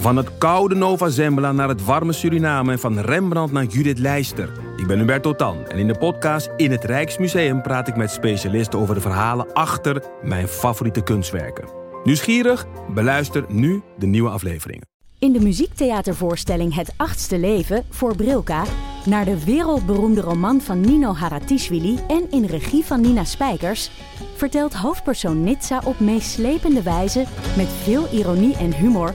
Van het koude Nova Zembla naar het warme Suriname en van Rembrandt naar Judith Leister. Ik ben Hubert Totan en in de podcast In het Rijksmuseum praat ik met specialisten over de verhalen achter mijn favoriete kunstwerken. Nieuwsgierig? Beluister nu de nieuwe afleveringen. In de muziektheatervoorstelling Het Achtste Leven voor Brilka naar de wereldberoemde roman van Nino Haratischvili en in regie van Nina Spijkers vertelt hoofdpersoon Nitsa op meeslepende wijze met veel ironie en humor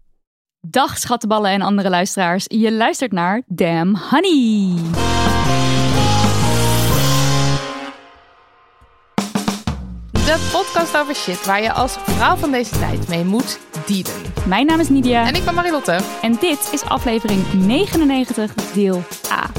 Dag schattenballen en andere luisteraars. Je luistert naar Damn Honey. De podcast over shit waar je als vrouw van deze tijd mee moet dealen. Mijn naam is Nidia. En ik ben Marilotte. En dit is aflevering 99, deel A.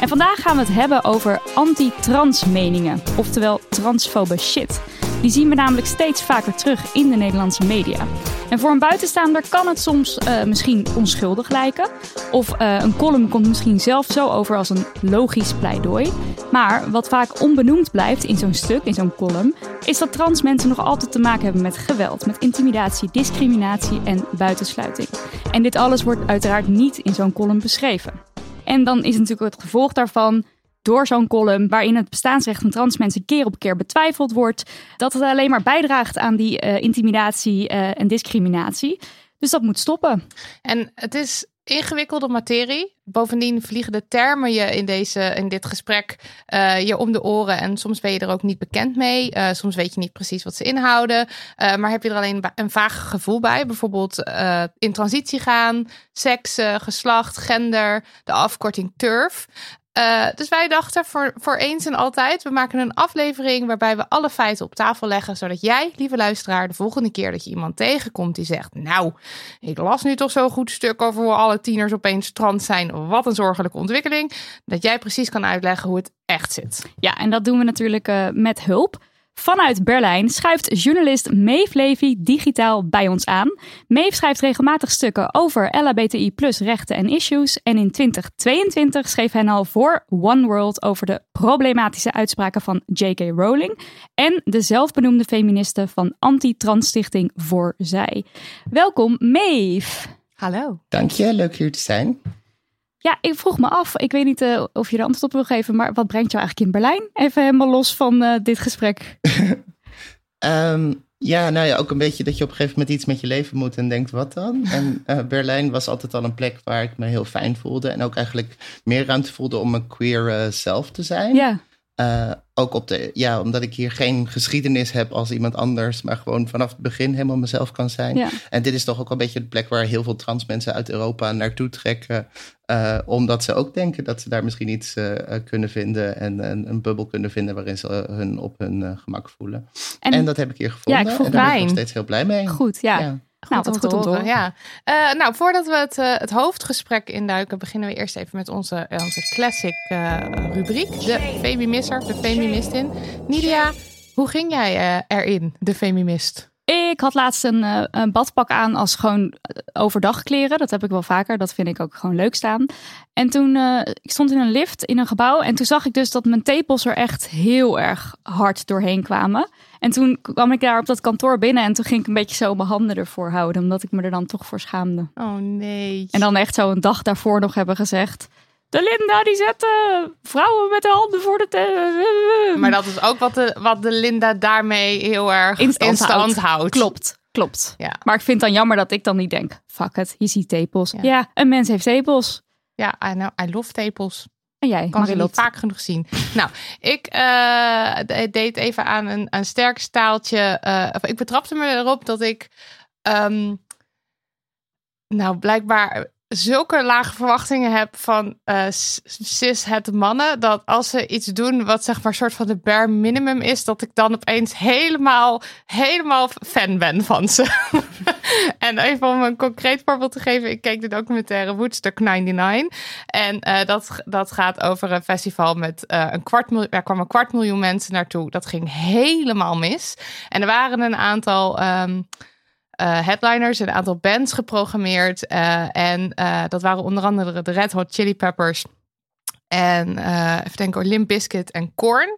En vandaag gaan we het hebben over anti-trans meningen, oftewel transfobe shit. Die zien we namelijk steeds vaker terug in de Nederlandse media. En voor een buitenstaander kan het soms uh, misschien onschuldig lijken. Of uh, een column komt misschien zelf zo over als een logisch pleidooi. Maar wat vaak onbenoemd blijft in zo'n stuk, in zo'n column, is dat trans mensen nog altijd te maken hebben met geweld, met intimidatie, discriminatie en buitensluiting. En dit alles wordt uiteraard niet in zo'n column beschreven. En dan is natuurlijk het gevolg daarvan door zo'n column waarin het bestaansrecht van trans mensen keer op keer betwijfeld wordt, dat het alleen maar bijdraagt aan die uh, intimidatie uh, en discriminatie. Dus dat moet stoppen. En het is ingewikkelde materie. Bovendien vliegen de termen je in, deze, in dit gesprek uh, je om de oren. En soms ben je er ook niet bekend mee. Soms weet je niet precies wat ze inhouden. Maar heb je er alleen een vaag gevoel bij. Bijvoorbeeld in transitie gaan, seks, geslacht, gender, de afkorting TURF. Uh, dus wij dachten voor, voor eens en altijd, we maken een aflevering waarbij we alle feiten op tafel leggen, zodat jij, lieve luisteraar, de volgende keer dat je iemand tegenkomt die zegt, nou, ik las nu toch zo'n goed stuk over hoe alle tieners opeens trans zijn, wat een zorgelijke ontwikkeling, dat jij precies kan uitleggen hoe het echt zit. Ja, en dat doen we natuurlijk uh, met hulp. Vanuit Berlijn schuift journalist Maeve Levy digitaal bij ons aan. Maeve schrijft regelmatig stukken over LHBTI plus rechten en issues. En in 2022 schreef hij al voor One World over de problematische uitspraken van J.K. Rowling. En de zelfbenoemde feministe van anti-trans stichting Voor Zij. Welkom Maeve. Hallo. Dank je, leuk hier te zijn. Ja, ik vroeg me af, ik weet niet uh, of je er antwoord op wil geven, maar wat brengt jou eigenlijk in Berlijn? Even helemaal los van uh, dit gesprek. um, ja, nou ja, ook een beetje dat je op een gegeven moment iets met je leven moet en denkt, wat dan? En uh, Berlijn was altijd al een plek waar ik me heel fijn voelde en ook eigenlijk meer ruimte voelde om mijn queer zelf te zijn. Ja. Uh, ook op de, ja, omdat ik hier geen geschiedenis heb als iemand anders, maar gewoon vanaf het begin helemaal mezelf kan zijn. Ja. En dit is toch ook een beetje de plek waar heel veel trans mensen uit Europa naartoe trekken, uh, omdat ze ook denken dat ze daar misschien iets uh, kunnen vinden en, en, een bubbel kunnen vinden waarin ze hun op hun gemak voelen. En, en, dat heb ik hier gevonden. Ja, ik voel en daar ben ik nog steeds heel blij mee. Goed, ja. ja. Nou, goed, goed om te horen. Ja. Uh, nou, voordat we het, uh, het hoofdgesprek induiken, beginnen we eerst even met onze, onze classic rubriek. De Femimisser, de Femimistin. Nidia, hoe ging jij erin, de Femimist? Ik had laatst een, een, badpak aan als gewoon overdag kleren. Dat heb ik wel vaker. Dat vind ik ook gewoon leuk staan. En toen, uh, ik stond in een lift in een gebouw. En toen zag ik dus dat mijn tepels er echt heel erg hard doorheen kwamen. En toen kwam ik daar op dat kantoor binnen. En toen ging ik een beetje zo mijn handen ervoor houden. Omdat ik me er dan toch voor schaamde. Oh nee. En dan echt zo een dag daarvoor nog hebben gezegd. De Linda die zet vrouwen met de handen voor de te Maar dat is ook wat de, wat de Linda daarmee heel erg in stand, in stand houdt. houdt. Klopt, klopt. Ja. Maar ik vind het dan jammer dat ik dan niet denk, fuck het, je ziet tepels. Ja, ja een mens heeft tepels. Ja, I, know, I love tepels. En jij, kan ze niet vaak genoeg zien. nou, ik uh, deed even aan een, een sterk staaltje. Uh, ik betrapte me erop dat ik... Um, nou, blijkbaar zulke lage verwachtingen heb van uh, cis het mannen. Dat als ze iets doen wat zeg maar soort van de bare minimum is. Dat ik dan opeens helemaal, helemaal fan ben van ze. en even om een concreet voorbeeld te geven. Ik keek de documentaire Woodstock 99. En uh, dat, dat gaat over een festival met uh, een kwart miljoen. Er kwam een kwart miljoen mensen naartoe. Dat ging helemaal mis. En er waren een aantal... Um, uh, headliners, een aantal bands geprogrammeerd. Uh, en uh, dat waren onder andere de Red Hot Chili Peppers. En even denken, Limp Bizkit en Korn.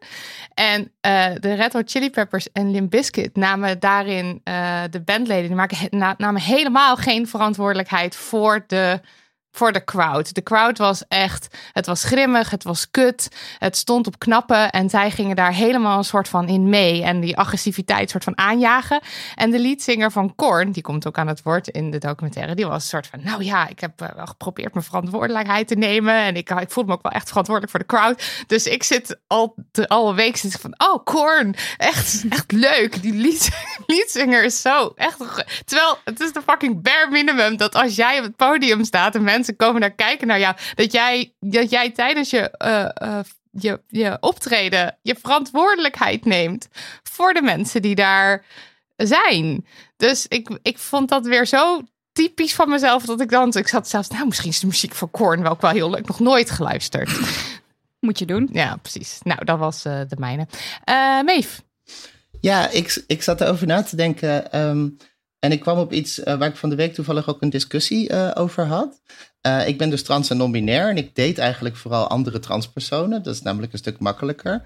En de Red Hot Chili Peppers en Limp Bizkit namen daarin de bandleden. Die maken, namen helemaal geen verantwoordelijkheid voor de voor de crowd. De crowd was echt, het was grimmig, het was kut, het stond op knappen en zij gingen daar helemaal een soort van in mee en die agressiviteit soort van aanjagen. En de leadzanger van Korn, die komt ook aan het woord in de documentaire, die was een soort van, nou ja, ik heb wel geprobeerd mijn verantwoordelijkheid te nemen en ik, ik voel me ook wel echt verantwoordelijk voor de crowd. Dus ik zit al, de, al een week zit van, oh Korn, echt, echt leuk. Die lead, leadzanger is zo echt, terwijl het is de fucking bare minimum dat als jij op het podium staat en mensen komen naar kijken naar jou. Dat jij, dat jij tijdens je, uh, uh, je, je optreden je verantwoordelijkheid neemt voor de mensen die daar zijn. Dus ik, ik vond dat weer zo typisch van mezelf dat ik dan. Ik zat zelfs, nou, misschien is de muziek van Korn wel ook wel heel leuk. Nog nooit geluisterd. Moet je doen. Ja, precies. Nou, dat was uh, de mijne. Uh, Meef. Ja, ik, ik zat erover na te denken. Um, en ik kwam op iets uh, waar ik van de week toevallig ook een discussie uh, over had. Uh, ik ben dus trans en non-binair en ik date eigenlijk vooral andere transpersonen. Dat is namelijk een stuk makkelijker.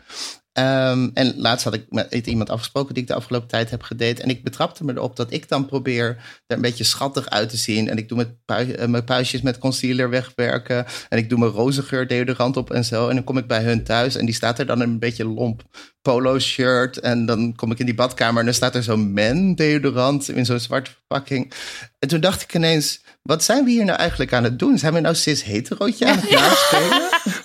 Um, en laatst had ik met iemand afgesproken die ik de afgelopen tijd heb gedate. En ik betrapte me erop dat ik dan probeer er een beetje schattig uit te zien. En ik doe met pui uh, mijn puistjes met concealer wegwerken. En ik doe mijn rozengeur deodorant op en zo. En dan kom ik bij hun thuis en die staat er dan een beetje lomp polo shirt. En dan kom ik in die badkamer en dan staat er zo'n men deodorant in zo'n zwarte verpakking. En toen dacht ik ineens, wat zijn we hier nou eigenlijk aan het doen? Zijn we nou cis heterootje aan het naspelen?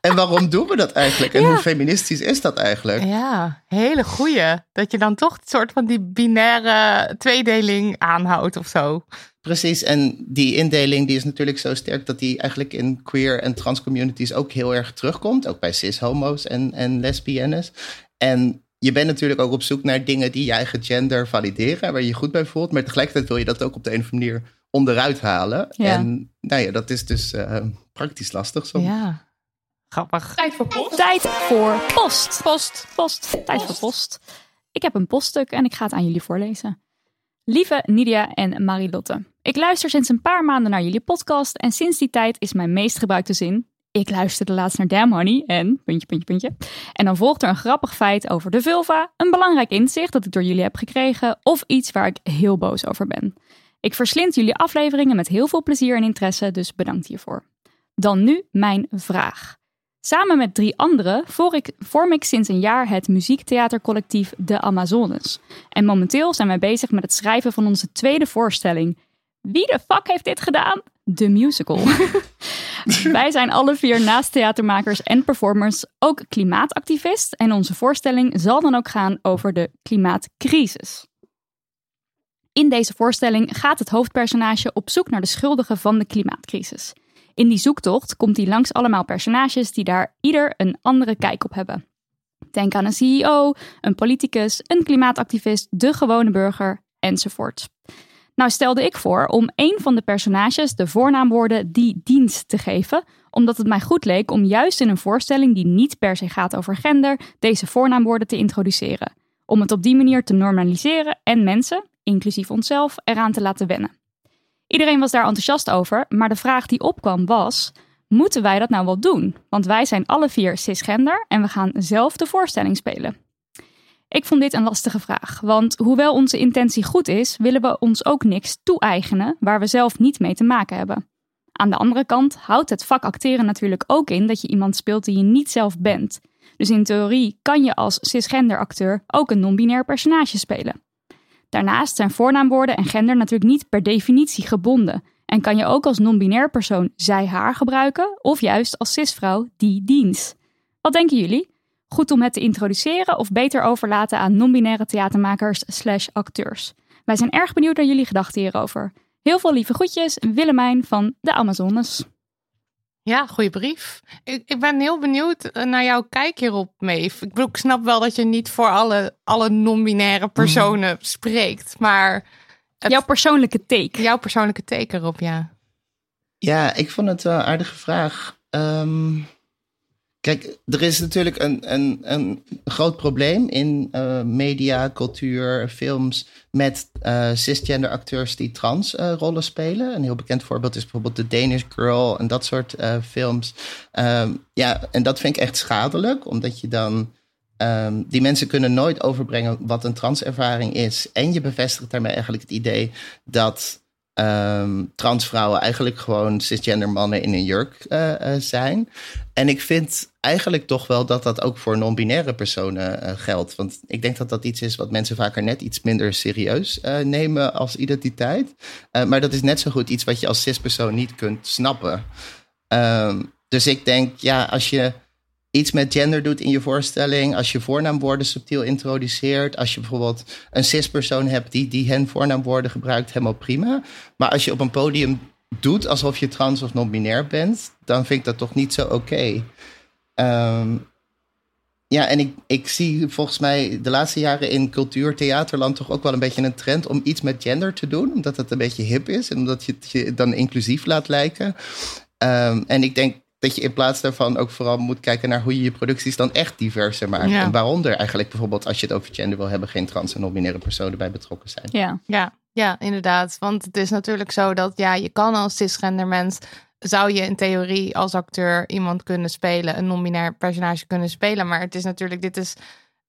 En waarom doen we dat eigenlijk? En hoe feministisch is dat eigenlijk? Ja, hele goeie. Dat je dan toch het soort van die binaire tweedeling aanhoudt of zo. Precies, en die indeling die is natuurlijk zo sterk dat die eigenlijk in queer en trans communities ook heel erg terugkomt. Ook bij cis-homo's en, en lesbiennes. En je bent natuurlijk ook op zoek naar dingen die je eigen gender valideren, waar je je goed bij voelt. Maar tegelijkertijd wil je dat ook op de een of andere manier onderuit halen. Ja. En nou ja, dat is dus uh, praktisch lastig soms. Ja. Grappig. Tijd voor post. Tijd voor post. Post. Post. Tijd voor post. Ik heb een poststuk en ik ga het aan jullie voorlezen. Lieve Nidia en Marilotte. Ik luister sinds een paar maanden naar jullie podcast en sinds die tijd is mijn meest gebruikte zin. Ik luisterde laatst naar Damn Honey en puntje, puntje, puntje. En dan volgt er een grappig feit over de vulva, een belangrijk inzicht dat ik door jullie heb gekregen of iets waar ik heel boos over ben. Ik verslind jullie afleveringen met heel veel plezier en interesse, dus bedankt hiervoor. Dan nu mijn vraag. Samen met drie anderen vorm ik sinds een jaar het muziektheatercollectief De Amazones. En momenteel zijn wij bezig met het schrijven van onze tweede voorstelling. Wie de fuck heeft dit gedaan? De musical. wij zijn alle vier naast theatermakers en performers ook klimaatactivist. En onze voorstelling zal dan ook gaan over de klimaatcrisis. In deze voorstelling gaat het hoofdpersonage op zoek naar de schuldigen van de klimaatcrisis. In die zoektocht komt hij langs allemaal personages die daar ieder een andere kijk op hebben. Denk aan een CEO, een politicus, een klimaatactivist, de gewone burger enzovoort. Nou stelde ik voor om een van de personages de voornaamwoorden die dienst te geven, omdat het mij goed leek om juist in een voorstelling die niet per se gaat over gender deze voornaamwoorden te introduceren. Om het op die manier te normaliseren en mensen, inclusief onszelf, eraan te laten wennen. Iedereen was daar enthousiast over, maar de vraag die opkwam was: moeten wij dat nou wel doen? Want wij zijn alle vier cisgender en we gaan zelf de voorstelling spelen. Ik vond dit een lastige vraag, want hoewel onze intentie goed is, willen we ons ook niks toe-eigenen waar we zelf niet mee te maken hebben. Aan de andere kant houdt het vak acteren natuurlijk ook in dat je iemand speelt die je niet zelf bent. Dus in theorie kan je als cisgender acteur ook een non-binair personage spelen. Daarnaast zijn voornaamwoorden en gender natuurlijk niet per definitie gebonden en kan je ook als non-binair persoon zij-haar gebruiken of juist als cisvrouw die diens. Wat denken jullie? Goed om het te introduceren of beter overlaten aan non-binaire theatermakers slash acteurs? Wij zijn erg benieuwd naar jullie gedachten hierover. Heel veel lieve groetjes, Willemijn van de Amazones. Ja, goede brief. Ik, ik ben heel benieuwd eh, naar jouw kijk hierop, Meef. Ik, bedoel, ik snap wel dat je niet voor alle, alle non-binaire personen spreekt, maar... het- Jouw persoonlijke take. jouw persoonlijke teken erop, ja. Ja, ik vond het wel een aardige vraag. Ehm, kijk, er is natuurlijk een, een, een groot probleem in eh, media, cultuur, films met eh, cisgender acteurs die trans eh, rollen spelen. Een heel bekend voorbeeld is bijvoorbeeld The Danish Girl en dat soort films. Ehm, ja, en dat vind ik echt schadelijk, omdat je dan Ehm, die mensen kunnen nooit overbrengen wat een transervaring is. En je bevestigt daarmee eigenlijk het idee dat ehm, transvrouwen eigenlijk gewoon cisgender mannen in een jurk zijn. En ik vind eigenlijk toch wel dat dat ook voor non-binaire personen eh, geldt. Want ik denk dat dat iets is wat mensen vaker net iets minder serieus eh, nemen als identiteit. Eh, maar dat is net zo goed iets wat je als cispersoon niet kunt snappen. Ehm, dus ik denk, ja, als je iets met gender doet in je voorstelling, als je voornaamwoorden subtiel introduceert, als je bijvoorbeeld een cispersoon hebt die, die hen voornaamwoorden gebruikt, helemaal prima. Maar als je op een podium doet alsof je trans of non-binair bent, dan vind ik dat toch niet zo oké. Ehm, ja, en ik, ik zie volgens mij de laatste jaren in cultuur, theaterland toch ook wel een beetje een trend om iets met gender te doen. Omdat het een beetje hip is en omdat je het je dan inclusief laat lijken. Ehm, en ik denk dat je in plaats daarvan ook vooral moet kijken naar hoe je je producties dan echt diverser maakt. Ja. En waaronder eigenlijk bijvoorbeeld als je het over gender wil hebben, geen trans en non-binaire personen bij betrokken zijn. Ja. Ja, ja, inderdaad. Want het is natuurlijk zo dat ja, je kan als cisgender mens zou je in theorie als acteur iemand kunnen spelen, een non-binair personage kunnen spelen. Maar het is natuurlijk, dit is,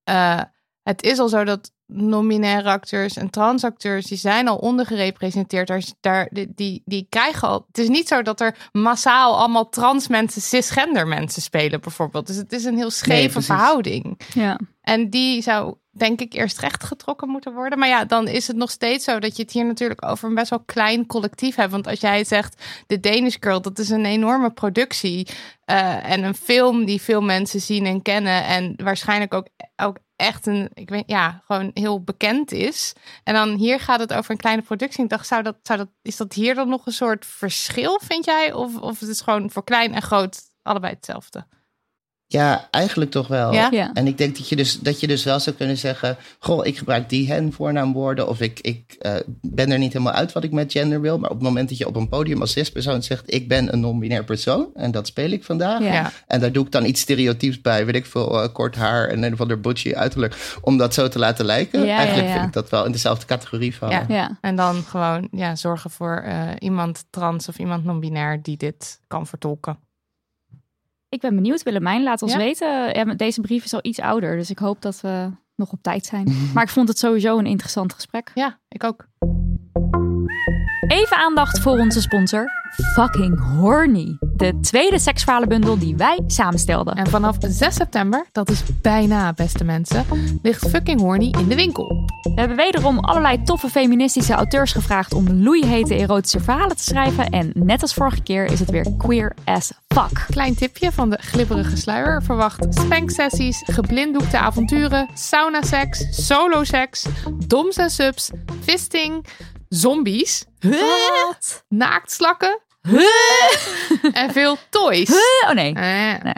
eh, het is al zo dat non-binaire acteurs en transacteurs, die zijn al ondergerepresenteerd. Daar, daar, die, die, die krijgen al, het is niet zo dat er massaal allemaal trans mensen, cisgender mensen spelen bijvoorbeeld. Dus het is een heel scheve verhouding. ja. En die zou, denk ik, eerst rechtgetrokken moeten worden. Maar ja, dan is het nog steeds zo dat je het hier natuurlijk over een best wel klein collectief hebt. Want als jij zegt, The Danish Girl, dat is een enorme productie. eh, en een film die veel mensen zien en kennen. En waarschijnlijk ook, ook echt een, ik weet, ja, gewoon heel bekend is. En dan hier gaat het over een kleine productie. Ik dacht, zou dat, zou dat, is dat hier dan nog een soort verschil, vind jij? Of, of het is gewoon voor klein en groot allebei hetzelfde? Ja, eigenlijk toch wel. Ja? Ja. En ik denk dat je, dus, dat je dus wel zou kunnen zeggen: Goh, ik gebruik die hen voornaamwoorden. Of ik, ik eh, ben er niet helemaal uit wat ik met gender wil. Maar op het moment dat je op een podium als cispersoon zegt: Ik ben een non-binair persoon. En dat speel ik vandaag. Ja. En daar doe ik dan iets stereotyps bij. Weet ik veel, eh, kort haar en een of ander butchy uiterlijk. Om dat zo te laten lijken. Ja, eigenlijk ja, ja. vind ik dat wel in dezelfde categorie vallen. Ja. ja. En dan gewoon ja, zorgen voor eh, iemand trans of iemand non-binair die dit kan vertolken. Ik ben benieuwd, Willemijn. Laat ons Ja? weten. Deze brief is al iets ouder, dus ik hoop dat we nog op tijd zijn. Maar ik vond het sowieso een interessant gesprek. Ja, ik ook. Even aandacht voor onze sponsor, Fucking Horny. De tweede seksverhalenbundel die wij samenstelden. En vanaf 6 september, dat is bijna beste mensen, ligt Fucking Horny in de winkel. We hebben wederom allerlei toffe feministische auteurs gevraagd om loeihete erotische verhalen te schrijven. En net als vorige keer is het weer queer as fuck. Klein tipje van de glibberige sluier verwacht spanksessies, geblinddoekte avonturen, sauna-seks, solo-seks, doms en subs, fisting, zombies, Wat? naaktslakken en veel toys. Oh nee. Eh, Nee.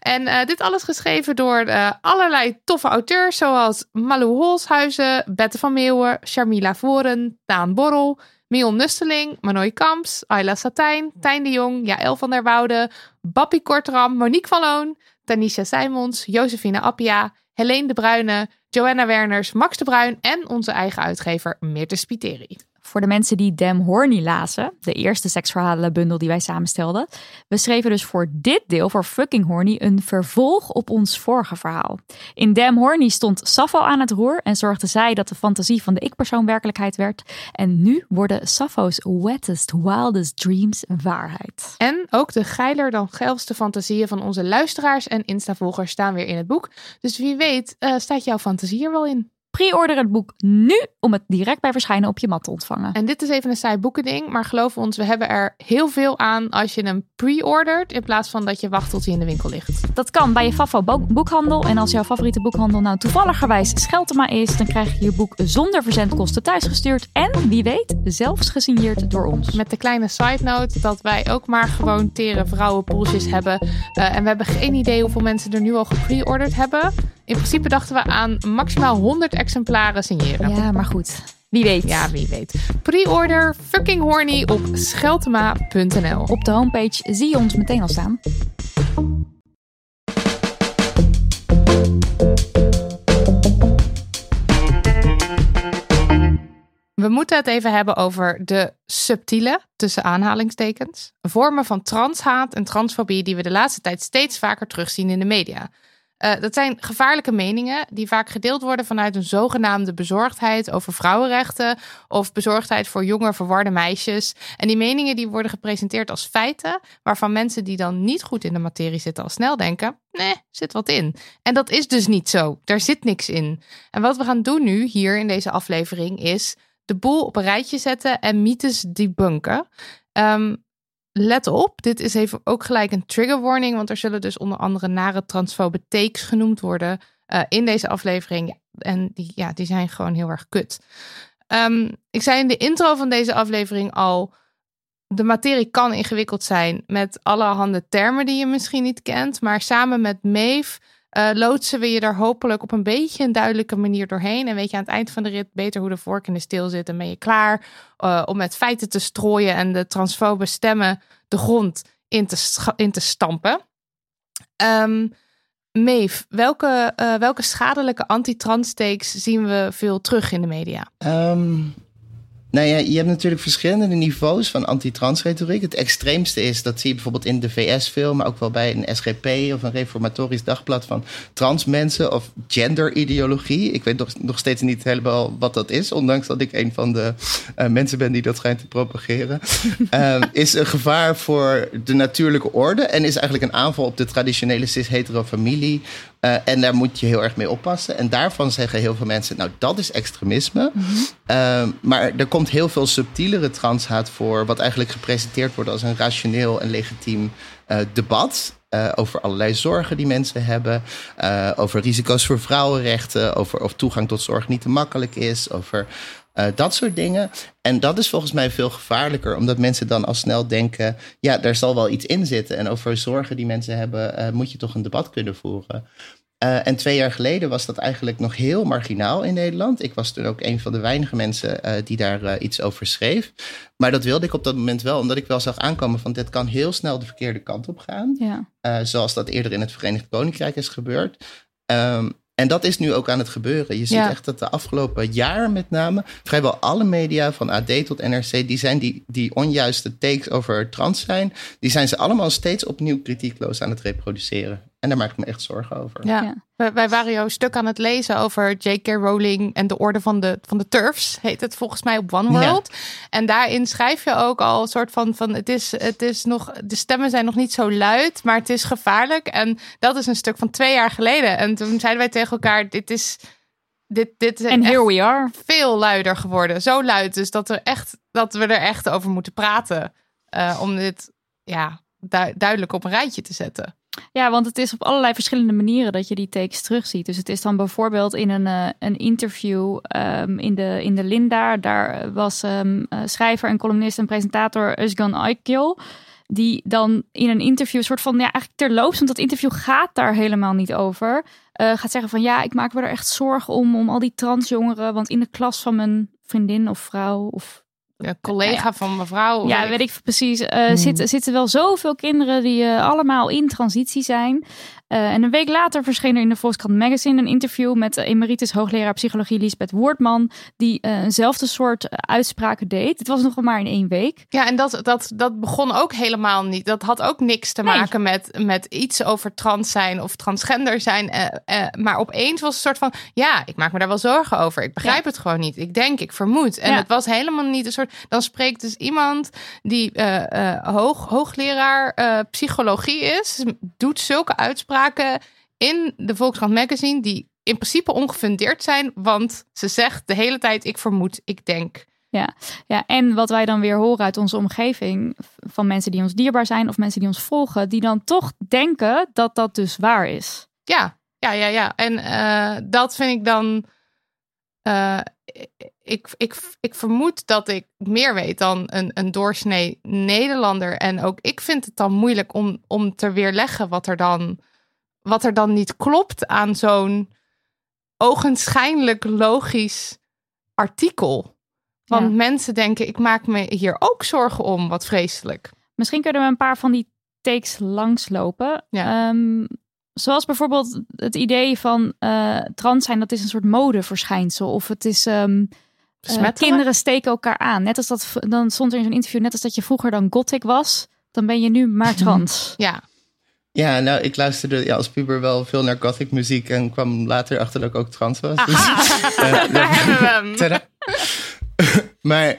En eh, dit alles geschreven door eh, allerlei toffe auteurs, zoals Malou Holshuizen, Bette van Meeuwen, Sharmila Voren, Daan Borrel, Mion Nusteling, Manoy Kamps, Ayla Satijn, Tijn de Jong, Jaël van der Woude, Bappie Kortram, Monique van Loon, Tanisha Simons, Josephine Appia, Helene de Bruyne, Joanna Werners, Max de Bruin en onze eigen uitgever Meerte Spiteri. Voor de mensen die Damn Horny lazen, de eerste seksverhalenbundel die wij samenstelden. We schreven dus voor dit deel, voor Fucking Horny, een vervolg op ons vorige verhaal. In Damn Horny stond Sappho aan het roer en zorgde zij dat de fantasie van de ik-persoon werkelijkheid werd. En nu worden Sappho's wettest, wildest dreams waarheid. En ook de geiler dan geilste fantasieën van onze luisteraars en Insta-volgers staan weer in het boek. Dus wie weet eh, staat jouw fantasie er wel in. Pre-order het boek nu om het direct bij verschijnen op je mat te ontvangen. En dit is even een saai boekending, maar geloof ons, we hebben er heel veel aan als je hem pre-ordert in plaats van dat je wacht tot hij in de winkel ligt. Dat kan bij je Fafo boekhandel. En als jouw favoriete boekhandel nou toevalligerwijs Scheltema is, dan krijg je je boek zonder verzendkosten thuisgestuurd. En wie weet, zelfs gesigneerd door ons. Met de kleine side note dat wij ook maar gewoon tere vrouwenpoeltjes hebben. Uh, en we hebben geen idee hoeveel mensen er nu al gepre-orderd hebben. In principe dachten we aan maximaal 100 exemplaren signeren. Ja, maar goed. Wie weet. Ja, wie weet. Pre-order fucking horny op scheltema.nl. Op de homepage zie je ons meteen al staan. We moeten het even hebben over de subtiele, tussen aanhalingstekens, vormen van transhaat en transfobie die we de laatste tijd steeds vaker terugzien in de media. Uh, dat zijn gevaarlijke meningen die vaak gedeeld worden vanuit een zogenaamde bezorgdheid over vrouwenrechten of bezorgdheid voor jonge verwarde meisjes. En die meningen die worden gepresenteerd als feiten waarvan mensen die dan niet goed in de materie zitten al snel denken, nee, zit wat in. En dat is dus niet zo. Daar zit niks in. En wat we gaan doen nu hier in deze aflevering is de boel op een rijtje zetten en mythes debunken. Um, let op, dit is even ook gelijk een trigger warning, want er zullen dus onder andere nare transfobe takes genoemd worden uh, in deze aflevering. En die, ja, die zijn gewoon heel erg kut. Um, ik zei in de intro van deze aflevering al, de materie kan ingewikkeld zijn met allerhande termen die je misschien niet kent, maar samen met Maeve uh, loodsen we je er hopelijk op een beetje een duidelijke manier doorheen. En weet je aan het eind van de rit beter hoe de vork in de steel zit. En ben je klaar uh, om met feiten te strooien en de transfobe stemmen de grond in te, in te stampen. Um, Meef, welke, uh, welke schadelijke anti-trans zien we veel terug in de media? Um, nou ja, je hebt natuurlijk verschillende niveaus van anti-transretoriek. Het extreemste is, dat zie je bijvoorbeeld in de VS veel, maar ook wel bij een SGP of een reformatorisch dagblad van trans mensen of genderideologie. Ik weet nog, nog steeds niet helemaal wat dat is, ondanks dat ik een van de uh, mensen ben die dat schijnt te propageren. uh, is een gevaar voor de natuurlijke orde en is eigenlijk een aanval op de traditionele cis-hetero familie. Uh, en daar moet je heel erg mee oppassen. En daarvan zeggen heel veel mensen, nou dat is extremisme. Mm -hmm. maar er komt heel veel subtielere transhaat voor, wat eigenlijk gepresenteerd wordt als een rationeel en legitiem uh, debat. Uh, over allerlei zorgen die mensen hebben. Over risico's voor vrouwenrechten. Over of toegang tot zorg niet te makkelijk is. Over dat soort dingen. En dat is volgens mij veel gevaarlijker, omdat mensen dan al snel denken: ja, daar zal wel iets in zitten. En over zorgen die mensen hebben, moet je toch een debat kunnen voeren. Uh, en twee jaar geleden was dat eigenlijk nog heel marginaal in Nederland. Ik was toen ook een van de weinige mensen uh, die daar uh, iets over schreef. Maar dat wilde ik op dat moment wel, omdat ik wel zag aankomen van dit kan heel snel de verkeerde kant op gaan. Ja. zoals dat eerder in het Verenigd Koninkrijk is gebeurd. Um, en dat is nu ook aan het gebeuren. Je ziet ja. echt dat de afgelopen jaar met name vrijwel alle media van AD tot NRC, die zijn die, die onjuiste takes over trans zijn, die zijn ze allemaal steeds opnieuw kritiekloos aan het reproduceren. En daar maak ik me echt zorgen over. Ja, ja. wij waren jouw stuk aan het lezen over J.K. Rowling en de orde van de, van de turfs, heet het volgens mij op One World. Ja. En daarin schrijf je ook al een soort van, van het, is, het is nog, de stemmen zijn nog niet zo luid, maar het is gevaarlijk. En dat is een stuk van twee jaar geleden. En toen zeiden wij tegen elkaar, dit is... Dit, dit is en here we are. veel luider geworden. Zo luid dus dat, er echt, dat we er echt over moeten praten. Uh, om dit ja, du duidelijk op een rijtje te zetten. Ja, want het is op allerlei verschillende manieren dat je die takes terugziet. Dus het is dan bijvoorbeeld in een, uh, een interview um, in, de, in de Linda. Daar was um, uh, schrijver en columnist en presentator Özgan Aykil. Die dan in een interview, soort van, ja, eigenlijk terloops, want dat interview gaat daar helemaal niet over. Uh, gaat zeggen van, ja, ik maak me er echt zorgen om, om al die transjongeren. Want in de klas van mijn vriendin of vrouw of collega ja. van mevrouw. Ja, weet ik precies. Uh, hmm. zitten, zitten wel zoveel kinderen die uh, allemaal in transitie zijn. Uh, en een week later verscheen er in de Volkskrant Magazine een interview met emeritus hoogleraar psychologie Lisbeth Woordman, die eenzelfde soort uitspraken deed. Het was nog maar in één week. Ja, en dat, dat, dat begon ook helemaal niet. Dat had ook niks te nee. maken met, met iets over trans zijn of transgender zijn. maar opeens was het een soort van, ja, ik maak me daar wel zorgen over. Ik begrijp ja. het gewoon niet. Ik denk, ik vermoed. En ja. het was helemaal niet een soort dan spreekt dus iemand die uh, uh, hoog, hoogleraar uh, psychologie is, doet zulke uitspraken in de Volkskrant Magazine, die in principe ongefundeerd zijn, want ze zegt de hele tijd: ik vermoed, ik denk. Ja. ja, en wat wij dan weer horen uit onze omgeving van mensen die ons dierbaar zijn of mensen die ons volgen, die dan toch denken dat dat dus waar is. Ja, ja, ja, ja. En uh, dat vind ik dan. Uh, ik, ik, ik vermoed dat ik meer weet dan een, een doorsnee Nederlander. En ook ik vind het dan moeilijk om, om te weerleggen wat er dan, wat er dan niet klopt aan zo'n ogenschijnlijk logisch artikel. Want ja. mensen denken, ik maak me hier ook zorgen om, wat vreselijk. Misschien kunnen we een paar van die takes langslopen. Ja. Um, zoals bijvoorbeeld het idee van uh, trans zijn, dat is een soort modeverschijnsel. Of het is um, uh, kinderen steken elkaar aan. Net als dat, dan stond er in zo'n interview, net als dat je vroeger dan gothic was, dan ben je nu maar trans. ja. Ja, nou, ik luisterde ja, als puber wel veel naar gothic muziek en kwam later achter dat ik ook trans was. Dus, uh, Daar hebben we hem. maar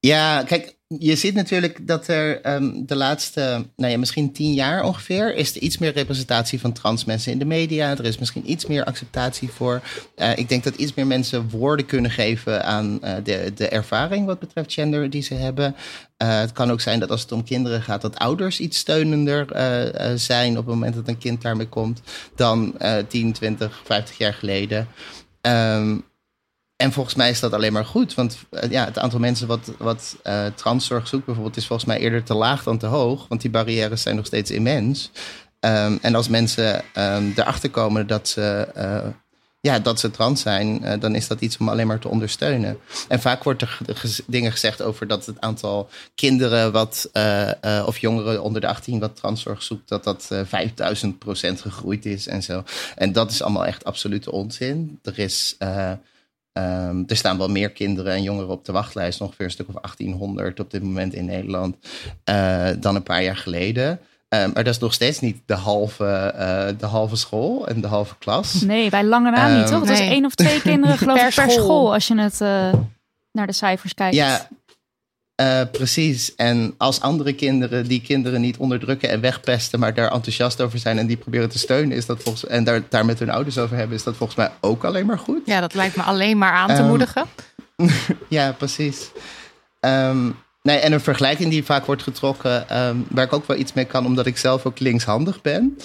ja, kijk, je ziet natuurlijk dat er um, de laatste, nou ja, misschien tien jaar ongeveer, is er iets meer representatie van trans mensen in de media. Er is misschien iets meer acceptatie voor. Uh, ik denk dat iets meer mensen woorden kunnen geven aan uh, de, de ervaring wat betreft gender die ze hebben. Uh, het kan ook zijn dat als het om kinderen gaat, dat ouders iets steunender zijn op het moment dat een kind daarmee komt dan 10, 20, 50 jaar geleden. Um, en volgens mij is dat alleen maar goed. Want uh, ja, het aantal mensen wat, wat uh, transzorg zoekt bijvoorbeeld... is volgens mij eerder te laag dan te hoog. Want die barrières zijn nog steeds immens. Um, en als mensen um, erachter komen dat ze, uh, ja, dat ze trans zijn... dan is dat iets om alleen maar te ondersteunen. En vaak wordt er dingen gezegd over dat het aantal kinderen... Wat, of jongeren onder de 18 wat transzorg zoekt... dat dat 5000 procent gegroeid is en zo. En dat is allemaal echt absolute onzin. Er is... Um, er staan wel meer kinderen en jongeren op de wachtlijst, ongeveer een stuk of 1800 op dit moment in Nederland, uh, dan een paar jaar geleden. Um, maar dat is nog steeds niet de halve, uh, de halve school en de halve klas. Nee, bij lange na um, niet, toch? Het nee. was één of twee kinderen geloof per, per school. school, als je het uh, naar de cijfers kijkt. Ja, uh, precies. En als andere kinderen die kinderen niet onderdrukken en wegpesten, maar daar enthousiast over zijn en die proberen te steunen, is dat volgens en daar, daar met hun ouders over hebben, is dat volgens mij ook alleen maar goed. Ja, dat lijkt me alleen maar aan te um, moedigen. ja, precies. Um, nee, en een vergelijking die vaak wordt getrokken, um, waar ik ook wel iets mee kan, omdat ik zelf ook linkshandig ben.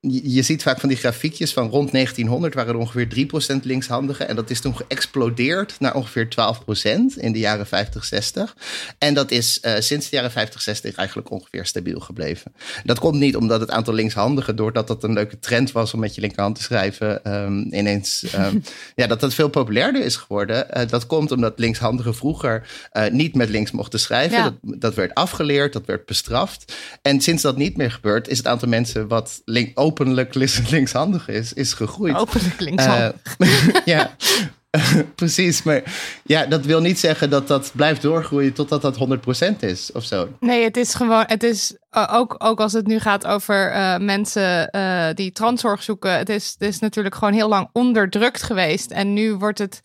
Je ziet vaak van die grafiekjes van rond 1900 waren er ongeveer 3% linkshandigen. En dat is toen geëxplodeerd naar ongeveer 12% in de jaren 50, 60. En dat is uh, sinds de jaren 50, 60 eigenlijk ongeveer stabiel gebleven. Dat komt niet omdat het aantal linkshandigen, doordat dat een leuke trend was om met je linkerhand te schrijven, um, ineens, um, ja, dat dat veel populairder is geworden. Uh, dat komt omdat linkshandigen vroeger uh, niet met links mochten schrijven. Ja. Dat, dat werd afgeleerd, dat werd bestraft. En sinds dat niet meer gebeurt, is het aantal mensen wat link, openlijk linkshandig is, is gegroeid. Openlijk linkshandig. Uh, ja, precies. Maar ja, dat wil niet zeggen dat dat blijft doorgroeien totdat dat 100% is of zo. Nee, het is gewoon, het is ook, ook als het nu gaat over uh, mensen uh, die transzorg zoeken. Het is, het is natuurlijk gewoon heel lang onderdrukt geweest. En nu wordt het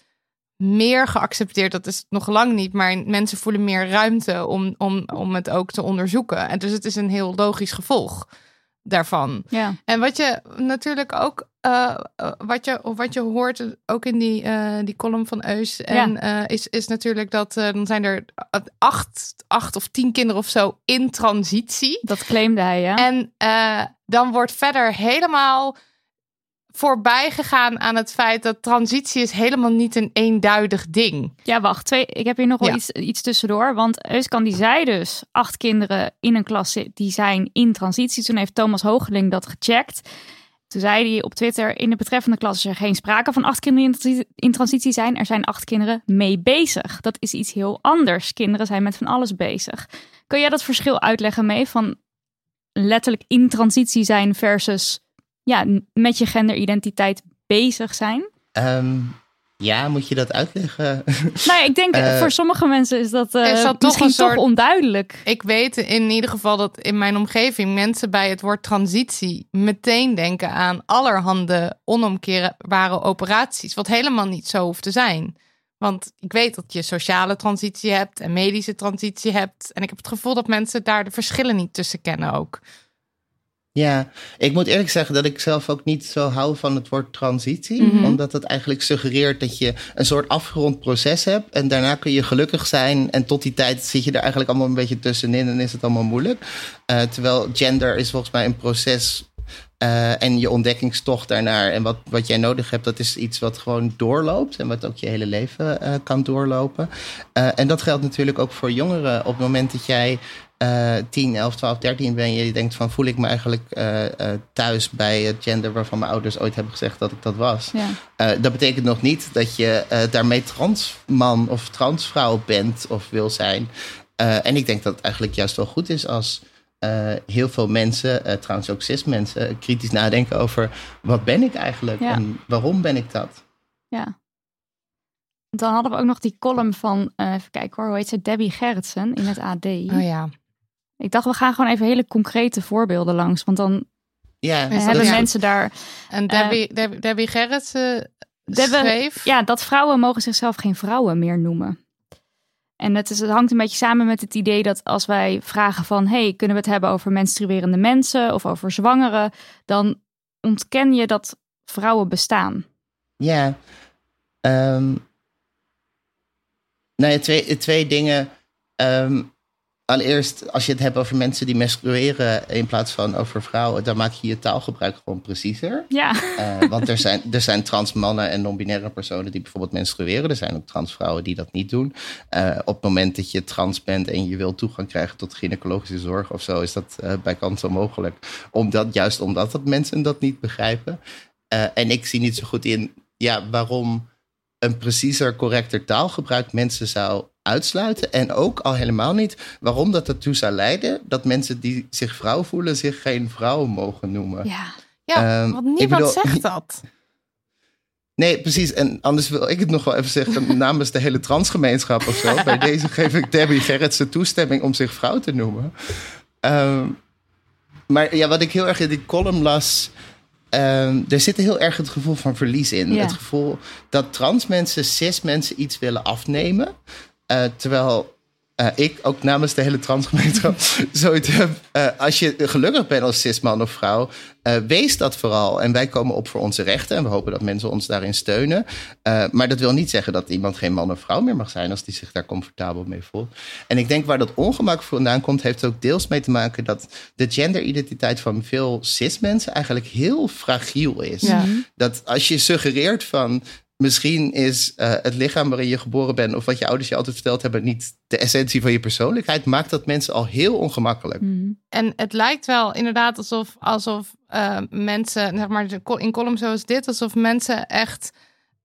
meer geaccepteerd. Dat is nog lang niet, maar mensen voelen meer ruimte om, om, om het ook te onderzoeken. En dus het is een heel logisch gevolg daarvan. Ja. En wat je natuurlijk ook, uh, wat, je, wat je hoort, ook in die, uh, die column van Eus, en, ja. is, is natuurlijk dat dan zijn er acht, acht of tien kinderen of zo in transitie. Dat claimde hij, ja. En dan wordt verder helemaal voorbij gegaan aan het feit dat transitie is helemaal niet een eenduidig ding. Ja, wacht. Twee, ik heb hier nog wel ja. iets, iets tussendoor. Want Euskan die zei dus acht kinderen in een klas die zijn in transitie. Toen heeft Thomas Hoogeling dat gecheckt. Toen zei hij op Twitter, in de betreffende klas is er geen sprake van acht kinderen in transitie zijn. Er zijn acht kinderen mee bezig. Dat is iets heel anders. Kinderen zijn met van alles bezig. Kun jij dat verschil uitleggen mee van letterlijk in transitie zijn versus ja, met je genderidentiteit bezig zijn? Um, ja, moet je dat uitleggen? Nou, ik denk uh, voor sommige mensen is dat, uh, is dat misschien toch, soort, toch onduidelijk. Ik weet in ieder geval dat in mijn omgeving mensen bij het woord transitie meteen denken aan allerhande onomkeerbare operaties, wat helemaal niet zo hoeft te zijn. Want ik weet dat je sociale transitie hebt en medische transitie hebt. En ik heb het gevoel dat mensen daar de verschillen niet tussen kennen ook. Ja, ik moet eerlijk zeggen dat ik zelf ook niet zo hou van het woord transitie. Mhm. Omdat het eigenlijk suggereert dat je een soort afgerond proces hebt. En daarna kun je gelukkig zijn. En tot die tijd zit je er eigenlijk allemaal een beetje tussenin en is het allemaal moeilijk. Eh, terwijl gender is volgens mij een proces. eh, en je ontdekkingstocht daarnaar. En wat, wat jij nodig hebt, dat is iets wat gewoon doorloopt. En wat ook je hele leven eh, kan doorlopen. En dat geldt natuurlijk ook voor jongeren. Op het moment dat jij eh 10, 11, 12, 13 ben je, je denkt van voel ik me eigenlijk eh, eh, thuis bij het gender waarvan mijn ouders ooit hebben gezegd dat ik dat was. Ja. Eh, dat betekent nog niet dat je eh, daarmee transman of transvrouw bent of wil zijn. Eh, en ik denk dat het eigenlijk juist wel goed is als eh, heel veel mensen, eh, trouwens ook cis mensen, kritisch nadenken over wat ben ik eigenlijk Ja. en waarom ben ik dat? Ja. Dan hadden we ook nog die column van, eh, even kijken hoor, hoe heet ze? Debbie Gerritsen in het AD. Oh ja. Ik dacht, we gaan gewoon even hele concrete voorbeelden langs. Want dan Ja, hebben mensen daar... En Debbie, Debbie, Debbie Gerrits eh, Debbie- schreef... Ja, dat vrouwen mogen zichzelf geen vrouwen meer noemen. En het, is, het hangt een beetje samen met het idee dat als wij vragen van... hey, kunnen we het hebben over menstruerende mensen of over zwangeren... dan ontken je dat vrouwen bestaan. Ja. Nou ja, twee, twee dingen. Ehm, allereerst, als je het hebt over mensen die menstrueren in plaats van over vrouwen, dan maak je je taalgebruik gewoon preciezer. Ja, Eh, want er zijn, er zijn trans mannen en non-binaire personen die bijvoorbeeld menstrueren. Er zijn ook transvrouwen die dat niet doen. Eh, op het moment dat je trans bent en je wil toegang krijgen tot gynaecologische zorg of zo, is dat eh, bij kans onmogelijk. Omdat, juist omdat dat mensen dat niet begrijpen. En ik zie niet zo goed in ja, waarom een preciezer, correcter taalgebruik mensen zou uitsluiten. En ook al helemaal niet waarom dat ertoe zou leiden dat mensen die zich vrouw voelen zich geen vrouw mogen noemen. ja. Ja, Ehm, want niemand bedoel- zegt dat. Nee, precies. En anders wil ik het nog wel even zeggen namens de hele transgemeenschap of zo. Bij deze geef ik Debbie Gerritsen toestemming om zich vrouw te noemen. Ehm, maar ja, wat ik heel erg in die column las. Ehm, er zit heel erg het gevoel van verlies in. Ja. Het gevoel dat trans mensen, cis mensen iets willen afnemen. Eh, terwijl eh, ik ook namens de hele transgemeenschap zoiets heb. eh, als je gelukkig bent als cis-man of vrouw, eh, wees dat vooral. En wij komen op voor onze rechten en we hopen dat mensen ons daarin steunen. Eh, maar dat wil niet zeggen dat iemand geen man of vrouw meer mag zijn als die zich daar comfortabel mee voelt. En ik denk waar dat ongemak vandaan komt, heeft ook deels mee te maken dat de genderidentiteit van veel cis-mensen eigenlijk heel fragiel is. Ja. Dat als je suggereert van misschien is eh, het lichaam waarin je geboren bent of wat je ouders je altijd verteld hebben niet de essentie van je persoonlijkheid, maakt dat mensen al heel ongemakkelijk. Mhm. En het lijkt wel inderdaad alsof, alsof eh, mensen, zeg maar in columns zoals dit, alsof mensen echt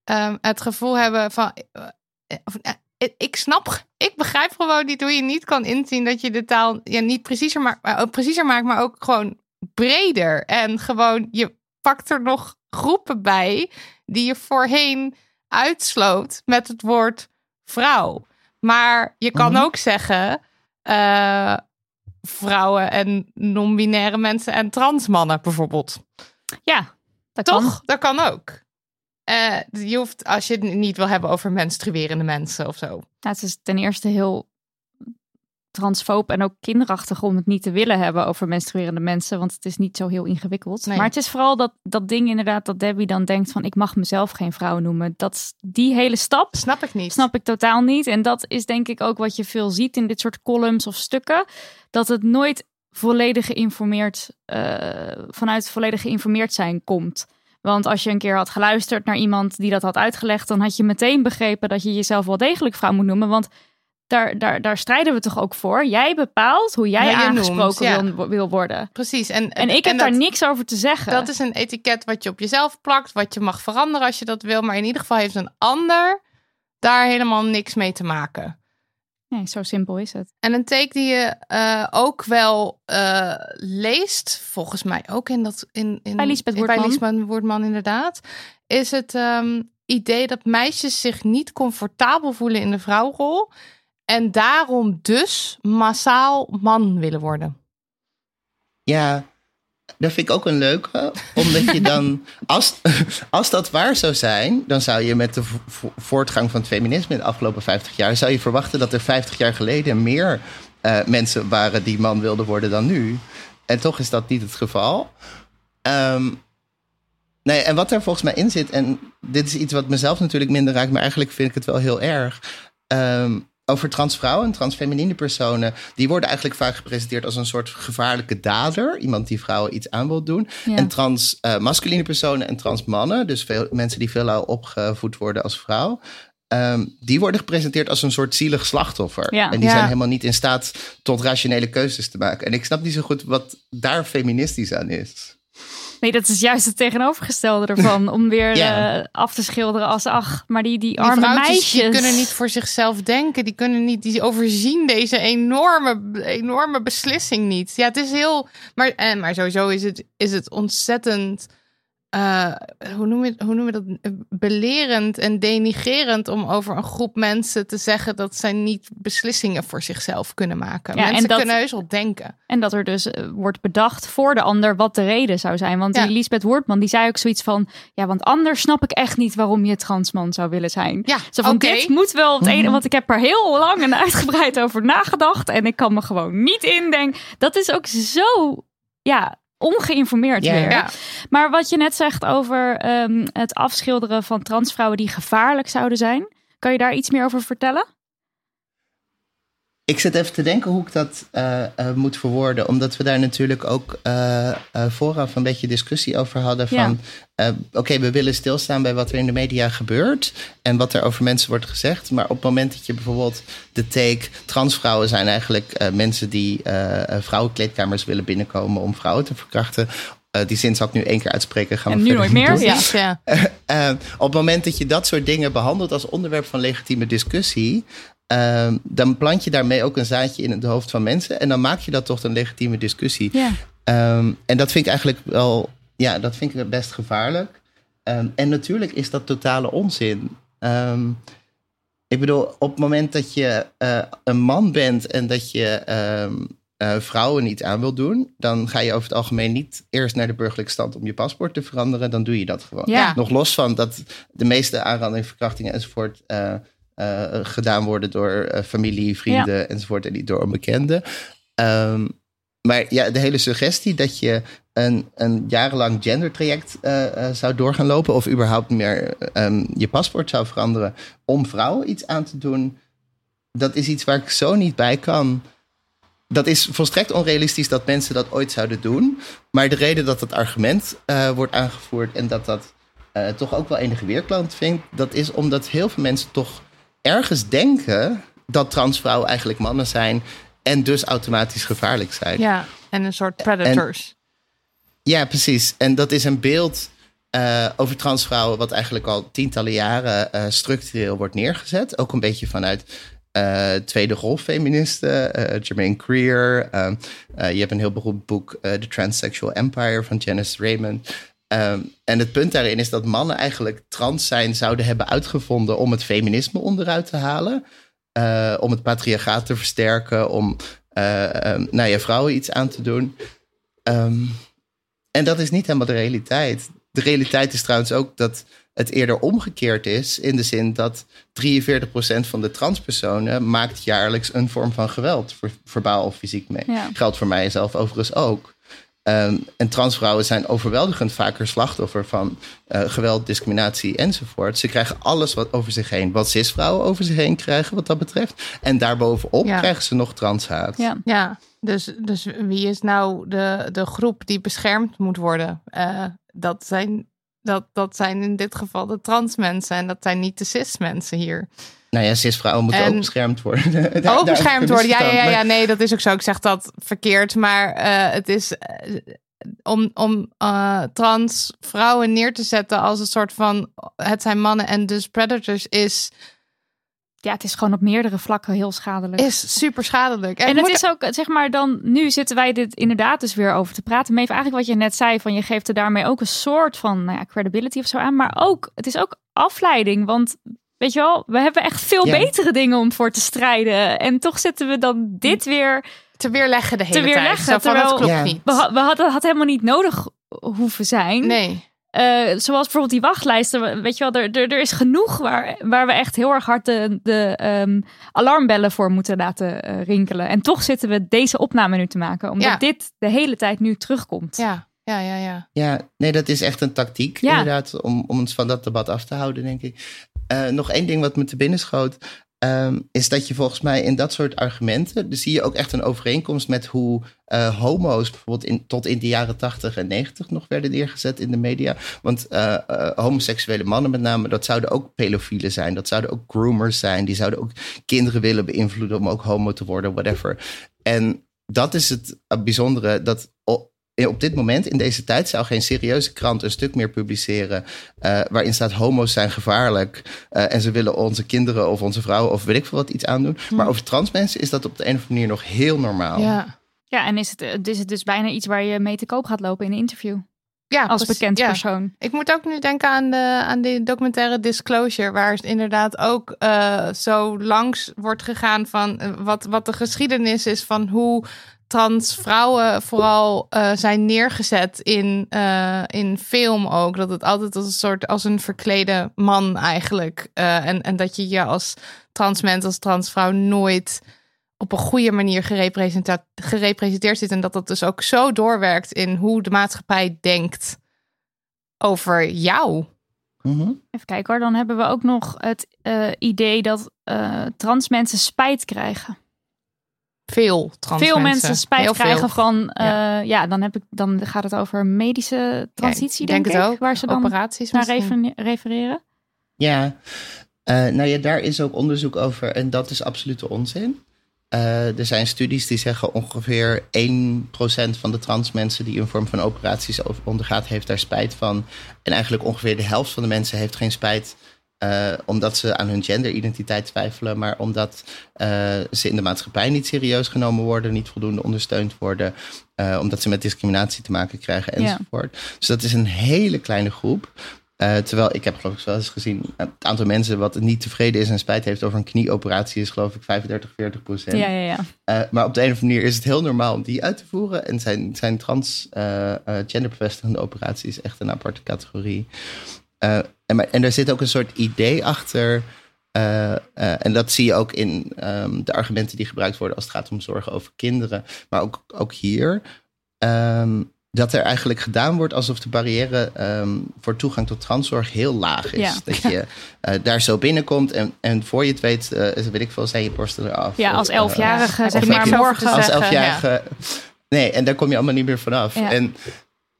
ehm, het gevoel hebben van. eh, of, ik snap, ik begrijp gewoon niet hoe je niet kan inzien dat je de taal ja, niet preciezer maar preciezer maakt, maar ook gewoon breder. En gewoon, je pakt er nog groepen bij die je voorheen uitsloot met het woord vrouw. Maar je kan Mhm. ook zeggen. eh, vrouwen en non-binaire mensen en transmannen bijvoorbeeld. Ja, dat Toch? kan. Dat kan ook. Eh, je hoeft, als je het niet wil hebben over menstruerende mensen of zo. Het is ten eerste heel transfoob en ook kinderachtig om het niet te willen hebben over menstruerende mensen, want het is niet zo heel ingewikkeld. Nee. Maar het is vooral dat, dat ding inderdaad dat Debbie dan denkt van ik mag mezelf geen vrouw noemen. Dat die hele stap Snap ik niet. snap ik totaal niet. En dat is denk ik ook wat je veel ziet in dit soort columns of stukken, dat het nooit volledig geïnformeerd, eh, vanuit volledig geïnformeerd zijn komt. Want als je een keer had geluisterd naar iemand die dat had uitgelegd, dan had je meteen begrepen dat je jezelf wel degelijk vrouw moet noemen. Want daar, daar, daar strijden we toch ook voor. Jij bepaalt hoe jij je aangesproken noemt, ja. wil, wil worden. Precies. En, En ik heb daar niks over te zeggen. Dat is een etiket wat je op jezelf plakt, wat je mag veranderen als je dat wil. Maar in ieder geval heeft een ander daar helemaal niks mee te maken. Nee, zo simpel is het. En een take die je eh, ook wel eh, leest, volgens mij ook in dat in, in Bij Liesbeth in- Woerdman. Liesbeth Woerdman inderdaad, is het ehm, idee dat meisjes zich niet comfortabel voelen in de vrouwrol en daarom dus massaal man willen worden. Ja, dat vind ik ook een leuke. Omdat je dan, als, als dat waar zou zijn, dan zou je met de vo- vo- voortgang van het feminisme in de afgelopen 50 jaar, zou je verwachten dat er 50 jaar geleden meer eh, mensen waren die man wilden worden dan nu. En toch is dat niet het geval. Ehm, nee, en wat er volgens mij in zit, en dit is iets wat mezelf natuurlijk minder raakt, maar eigenlijk vind ik het wel heel erg. Ehm, over transvrouwen en transfeminine personen, die worden eigenlijk vaak gepresenteerd als een soort gevaarlijke dader. Iemand die vrouwen iets aan wil doen. Ja. En transmasculine personen en transmannen, dus veel, mensen die veelal opgevoed worden als vrouw. ehm, die worden gepresenteerd als een soort zielig slachtoffer. Ja. En die Ja. zijn helemaal niet in staat tot rationele keuzes te maken. En ik snap niet zo goed wat daar feministisch aan is. Nee, dat is juist het tegenovergestelde ervan. Om weer eh, af te schilderen als ach, maar die, die arme meisjes. die kunnen niet voor zichzelf denken. Die kunnen niet, die overzien deze enorme, enorme beslissing niet. Ja, het is heel. Maar, en, maar sowieso is het, is het ontzettend. Eh, hoe, noem je, hoe noem je dat? Belerend en denigerend om over een groep mensen te zeggen dat zij niet beslissingen voor zichzelf kunnen maken. Ja, en mensen dat- kunnen heus wel denken. En dat er dus eh, wordt bedacht voor de ander wat de reden zou zijn. Want Ja. die Lisbeth Woordman die zei ook zoiets van... Ja, want anders snap ik echt niet waarom je transman zou willen zijn. Ja, Zo van, dit moet wel het ene... Want ik heb er heel lang en uitgebreid over nagedacht. En ik kan me gewoon niet indenken. Dat is ook zo, ja, ongeïnformeerd weer. Ja. Maar wat je net zegt over ehm, het afschilderen van transvrouwen die gevaarlijk zouden zijn. Kan je daar iets meer over vertellen? Ik zit even te denken hoe ik dat eh, eh, moet verwoorden. Omdat we daar natuurlijk ook eh, vooraf een beetje discussie over hadden. Van oké, we willen stilstaan bij wat er in de media gebeurt. En wat er over mensen wordt gezegd. Maar op het moment dat je bijvoorbeeld de take. Transvrouwen zijn eigenlijk mensen die vrouwenkleedkamers willen binnenkomen om vrouwen te verkrachten. Die zin zal ik nu één keer uitspreken. Gaan we En nu nooit meer? Ja. Op het moment dat je dat soort dingen behandelt als onderwerp van legitieme discussie, eh, dan plant je daarmee ook een zaadje in het hoofd van mensen. En dan maak je dat tot een legitieme discussie. Ja. Ehm, en dat vind ik eigenlijk wel, ja, dat vind ik best gevaarlijk. Ehm, en natuurlijk is dat totale onzin. Ehm, ik bedoel, op het moment dat je eh, een man bent en dat je ehm, eh, vrouwen niet aan wil doen, dan ga je over het algemeen niet eerst naar de burgerlijke stand om je paspoort te veranderen. Dan doe je dat gewoon. Ja. Nog los van dat de meeste aanrandingen, verkrachtingen enzovoort eh, gedaan worden door eh, familie, vrienden enzovoort en niet door onbekenden. Ehm, maar ja, de hele suggestie dat je een, een jarenlang gendertraject eh, eh, zou door gaan lopen, of überhaupt meer ehm, je paspoort zou veranderen om vrouwen iets aan te doen, dat is iets waar ik zo niet bij kan. Dat is volstrekt onrealistisch dat mensen dat ooit zouden doen. Maar de reden dat het argument eh, wordt aangevoerd en dat dat eh, toch ook wel enige weerklank vindt, dat is omdat heel veel mensen toch ergens denken dat transvrouwen eigenlijk mannen zijn en dus automatisch gevaarlijk zijn. ja, en een soort predators. Ja, precies. En dat is een beeld eh, over transvrouwen wat eigenlijk al tientallen jaren eh, structureel wordt neergezet. Ook een beetje vanuit eh, tweede golffeministen, eh Jermaine Greer. je hebt een heel beroemd boek, The Transsexual Empire van Janice Raymond. Ehm, en het punt daarin is dat mannen eigenlijk trans zijn zouden hebben uitgevonden om het feminisme onderuit te halen. eh, om het patriarchaat te versterken, om eh, ehm, nou ja, vrouwen iets aan te doen. Ehm, en dat is niet helemaal de realiteit. De realiteit is trouwens ook dat het eerder omgekeerd is. In de zin dat 43% van de transpersonen maakt jaarlijks een vorm van geweld. ver- Verbaal of fysiek mee. Ja. Geldt voor mij zelf overigens ook. Ehm, en transvrouwen zijn overweldigend vaker slachtoffer van eh, geweld, discriminatie enzovoort. Ze krijgen alles wat over zich heen, wat cisvrouwen over zich heen krijgen wat dat betreft. En daarbovenop Ja. krijgen ze nog transhaat. Ja. Ja, dus, dus wie is nou de, de groep die beschermd moet worden? Eh, dat, zijn, dat, dat zijn in dit geval de trans mensen en dat zijn niet de cis mensen hier. Nou ja, cisvrouwen moeten En- ook beschermd worden. Daar ook beschermd worden. Ja, ja, ja, nee, dat is ook zo. Ik zeg dat verkeerd, maar eh, het is eh, om, om eh, trans vrouwen neer te zetten als een soort van het zijn mannen en dus predators is, ja, het is gewoon op meerdere vlakken heel schadelijk. is super schadelijk. En het moet- is ook, zeg maar, dan nu zitten wij dit inderdaad dus weer over te praten. Maar even eigenlijk wat je net zei, van je geeft er daarmee ook een soort van nou ja, credibility of zo aan. Maar ook, het is ook afleiding. Want weet je wel, we hebben echt veel Ja. betere dingen om voor te strijden. En toch zitten we dan dit weer. te weerleggen de hele Te weerleggen, tijd. Zo van, terwijl- dat klopt Ja. niet. We, ha- we hadden had helemaal niet nodig hoeven zijn. Nee. eh, zoals bijvoorbeeld die wachtlijsten, weet je wel, er, er, er is genoeg waar, waar we echt heel erg hard de, de ehm, alarmbellen voor moeten laten eh, rinkelen. En toch zitten we deze opname nu te maken, omdat Ja. dit de hele tijd nu terugkomt. Ja, ja, ja, ja. Ja, nee, dat is echt een tactiek Ja. inderdaad, om, om ons van dat debat af te houden, denk ik. Eh, nog één ding wat me te binnen schoot, ehm, is dat je volgens mij in dat soort argumenten, dus zie je ook echt een overeenkomst met hoe eh, homo's bijvoorbeeld in, tot in de jaren 80 en 90 nog werden neergezet in de media. Want eh, homoseksuele mannen met name, dat zouden ook pedofielen zijn, dat zouden ook groomers zijn, die zouden ook kinderen willen beïnvloeden om ook homo te worden, whatever. En dat is het bijzondere, dat op dit moment, in deze tijd, zou geen serieuze krant een stuk meer publiceren. eh, waarin staat: homo's zijn gevaarlijk. eh, en ze willen onze kinderen of onze vrouwen of weet ik veel wat iets aandoen. Maar over trans mensen is dat op de een of andere manier nog heel normaal. Ja, Ja, en is het, eh, is het dus bijna iets waar je mee te koop gaat lopen in een interview ja als bekend ja. persoon. Ik moet ook nu denken aan de, aan die documentaire Disclosure, waar het inderdaad ook eh, zo langs wordt gegaan van eh, wat, wat de geschiedenis is van hoe trans vrouwen vooral eh, zijn neergezet in, eh, in film ook. Dat het altijd als een soort als een verklede man eigenlijk. eh, en, en dat je je als trans mens, als transvrouw nooit op een goede manier gerepresenteerd zit. En dat dat dus ook zo doorwerkt in hoe de maatschappij denkt over jou. Mhm. Even kijken hoor, dan hebben we ook nog het eh, idee dat eh, trans mensen spijt krijgen. Veel trans veel mensen. mensen spijt Heel veel. krijgen van, eh, ja. Ja. dan, heb ik, dan gaat het over medische transitie, Ja, ik denk, denk het ik, ook. waar ze dan Operaties naar misschien. refer- refereren. Ja, Eh, nou ja, daar is ook onderzoek over en dat is absolute onzin. Eh, er zijn studies die zeggen ongeveer 1% van de trans mensen die een vorm van operaties ondergaat, heeft daar spijt van. En eigenlijk ongeveer de helft van de mensen heeft geen spijt. Eh, omdat ze aan hun genderidentiteit twijfelen, maar omdat eh, ze in de maatschappij niet serieus genomen worden, niet voldoende ondersteund worden, eh, omdat ze met discriminatie te maken krijgen Ja. enzovoort. Dus dat is een hele kleine groep. Terwijl ik heb geloof ik wel eens gezien, het aantal mensen wat niet tevreden is en spijt heeft over een knieoperatie is geloof ik 35, 40 procent. Ja, ja, ja. Maar op de een of andere manier is het heel normaal om die uit te voeren. En zijn, zijn trans genderbevestigende operaties echt een aparte categorie. Eh, en, maar, en er zit ook een soort idee achter. eh, eh, en dat zie je ook in ehm, de argumenten die gebruikt worden als het gaat om zorgen over kinderen. Maar ook, ook hier. ehm, dat er eigenlijk gedaan wordt alsof de barrière ehm, voor toegang tot transzorg heel laag is. Ja. Dat je daar zo binnenkomt en, en voor je het weet, weet ik veel, zijn je borsten eraf. Ja, Of, als elfjarige Ja, zeg maar morgen. als elfjarige. Nee, en daar kom je allemaal niet meer vanaf. Ja. En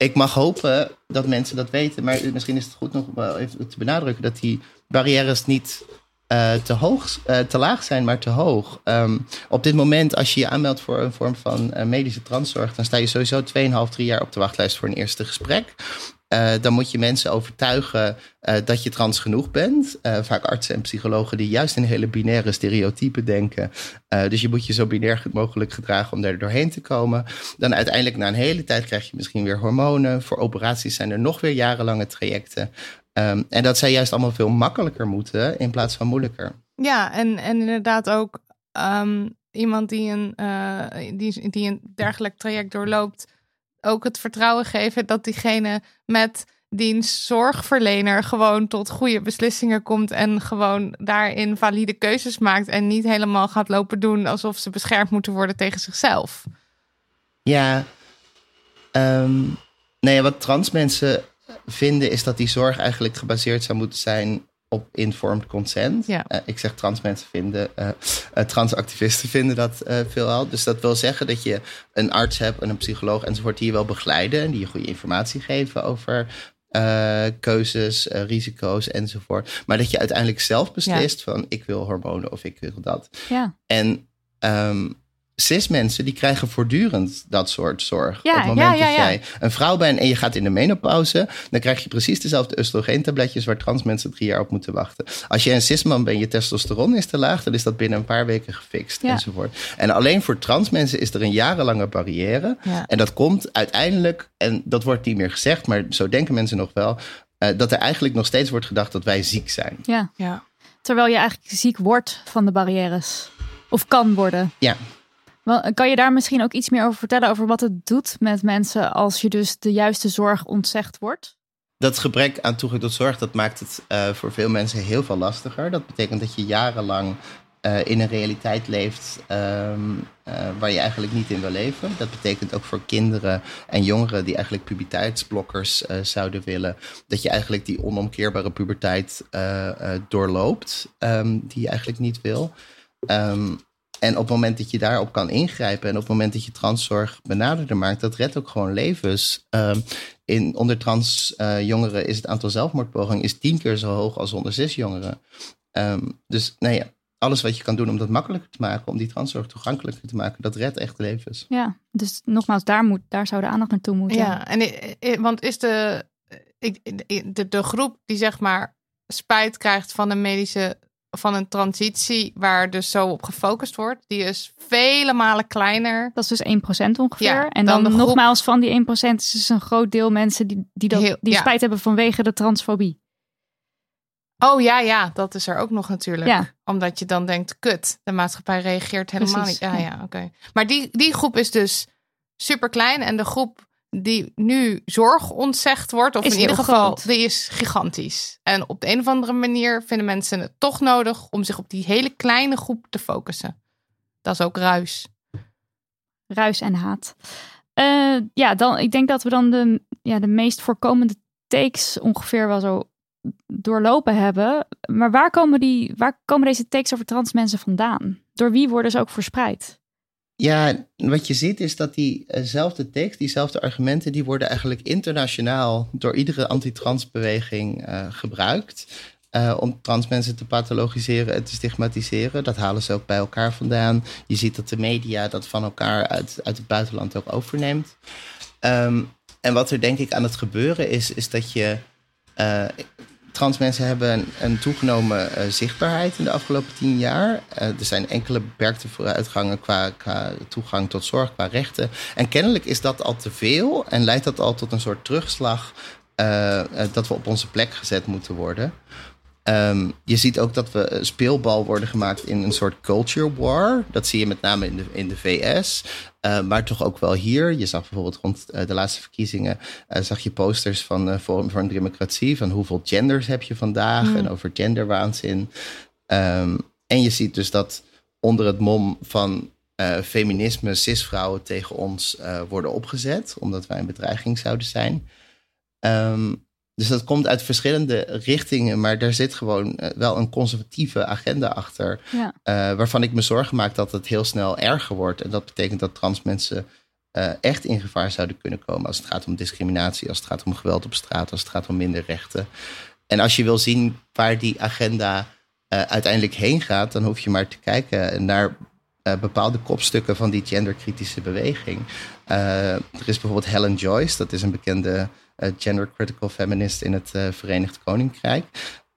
ik mag hopen dat mensen dat weten. Maar misschien is het goed nog even te benadrukken dat die barrières niet eh, te, hoog, eh, te laag zijn, maar te hoog. Ehm, op dit moment, als je je aanmeldt voor een vorm van eh, medische transzorg, dan sta je sowieso 2,5, 3 jaar op de wachtlijst voor een eerste gesprek. Eh, dan moet je mensen overtuigen eh, dat je trans genoeg bent. Eh, vaak artsen en psychologen die juist in hele binaire stereotypen denken. Dus je moet je zo binair mogelijk gedragen om daar doorheen te komen. Dan uiteindelijk na een hele tijd krijg je misschien weer hormonen. Voor operaties zijn er nog weer jarenlange trajecten. Ehm, en dat zij juist allemaal veel makkelijker moeten in plaats van moeilijker. Ja, en, en inderdaad ook ehm, iemand die een, die, die een dergelijk traject doorloopt, ook het vertrouwen geven dat diegene met diens zorgverlener gewoon tot goede beslissingen komt en gewoon daarin valide keuzes maakt en niet helemaal gaat lopen doen alsof ze beschermd moeten worden tegen zichzelf. Ja, ehm, nee, wat trans mensen vinden is dat die zorg eigenlijk gebaseerd zou moeten zijn op informed consent. Ja. Eh, ik zeg trans mensen vinden, eh eh, transactivisten vinden dat veelal. Dus dat wil zeggen dat je een arts hebt en een psycholoog enzovoort die je wel begeleiden en die je goede informatie geven over keuzes, risico's enzovoort. Maar dat je uiteindelijk zelf beslist van ik wil hormonen of ik wil dat. Ja. En ehm cis mensen die krijgen voortdurend dat soort zorg. Ja, Op het moment ja, ja, dat ja. jij een vrouw bent en je gaat in de menopauze, dan krijg je precies dezelfde oestrogeentabletjes waar trans mensen drie jaar op moeten wachten. Als je een cisman bent, je testosteron is te laag, dan is dat binnen een paar weken gefixt Ja. enzovoort. En alleen voor trans mensen is er een jarenlange barrière. Ja. En dat komt uiteindelijk, en dat wordt niet meer gezegd, maar zo denken mensen nog wel, eh, dat er eigenlijk nog steeds wordt gedacht dat wij ziek zijn. ja. Ja. Terwijl je eigenlijk ziek wordt van de barrières. Of kan worden. Ja. Kan je daar misschien ook iets meer over vertellen over wat het doet met mensen als je dus de juiste zorg ontzegd wordt? dat gebrek aan toegang tot zorg, dat maakt het uh, voor veel mensen heel veel lastiger. Dat betekent dat je jarenlang uh, in een realiteit leeft um, uh, waar je eigenlijk niet in wil leven. Dat betekent ook voor kinderen en jongeren die eigenlijk puberteitsblokkers zouden willen, dat je eigenlijk die onomkeerbare puberteit doorloopt, um, die je eigenlijk niet wil. Um, en op het moment dat je daarop kan ingrijpen en op het moment dat je transzorg benaderder maakt, dat redt ook gewoon levens. Um, in, onder trans uh, jongeren is het aantal zelfmoordpogingen is tien keer zo hoog als onder cis jongeren. Um, dus nee, nou alles wat je kan doen om dat makkelijker te maken, om die transzorg toegankelijker te maken, dat redt echt levens. Ja, dus nogmaals, daar, moet, daar zou de aandacht naartoe moeten. Ja, en, want is de, de, de groep die zeg maar spijt krijgt van een medische van een transitie waar dus zo op gefocust wordt, die is vele malen kleiner. Dat is dus 1% ongeveer. Ja, en dan, dan nogmaals, van die 1% is dus een groot deel mensen die, die, dat, die spijt hebben vanwege de transfobie. Oh ja, ja, dat is er ook nog natuurlijk. Ja. Omdat je dan denkt, kut, de maatschappij reageert helemaal niet. Ja, ja, oké. Maar die, die groep is dus super klein en de groep die nu zorg ontzegd wordt, of in ieder geval, die is gigantisch. En op de een of andere manier vinden mensen het toch nodig om zich op die hele kleine groep te focussen. Dat is ook ruis. Ruis en haat. Uh, ja, dan, ik denk dat we dan de, ja, de meest voorkomende takes ongeveer wel zo doorlopen hebben. Maar waar komen, die, waar komen deze takes over trans mensen vandaan? Door wie worden ze ook verspreid? Ja, wat je ziet is dat diezelfde tekst, diezelfde argumenten, die worden eigenlijk internationaal door iedere antitransbeweging uh, gebruikt. Uh, om trans mensen te pathologiseren en te stigmatiseren. Dat halen ze ook bij elkaar vandaan. Je ziet dat de media dat van elkaar uit, uit het buitenland ook overneemt. Um, en wat er denk ik aan het gebeuren is, is dat je. Trans mensen hebben een, een toegenomen uh, zichtbaarheid in de afgelopen tien jaar. Uh, er zijn enkele beperkte vooruitgangen qua, toegang tot zorg, qua rechten. En kennelijk is dat al te veel en leidt dat al tot een soort terugslag uh, dat we op onze plek gezet moeten worden. Um, je ziet ook dat we speelbal worden gemaakt in een soort culture war. Dat zie je met name in de, in de VS. Uh, maar toch ook wel hier. Je zag bijvoorbeeld rond uh, de laatste verkiezingen. Uh, zag je posters van Forum voor een Democratie. Van hoeveel genders heb je vandaag? Mm. En over genderwaanzin. Um, en je ziet dus dat onder het mom van feminisme cisvrouwen tegen ons worden opgezet. Omdat wij een bedreiging zouden zijn. Um, dus dat komt uit verschillende richtingen, maar daar zit gewoon eh, wel een conservatieve agenda achter. Ja. Uh, waarvan ik me zorgen maak dat het heel snel erger wordt. En dat betekent dat trans mensen uh, echt in gevaar zouden kunnen komen als het gaat om discriminatie, als het gaat om geweld op straat, als het gaat om minder rechten. En als je wil zien waar die agenda uiteindelijk heen gaat, dan hoef je maar te kijken naar bepaalde kopstukken van die genderkritische beweging. er is bijvoorbeeld Helen Joyce, dat is een bekende gender critical feminist in het uh, Verenigd Koninkrijk.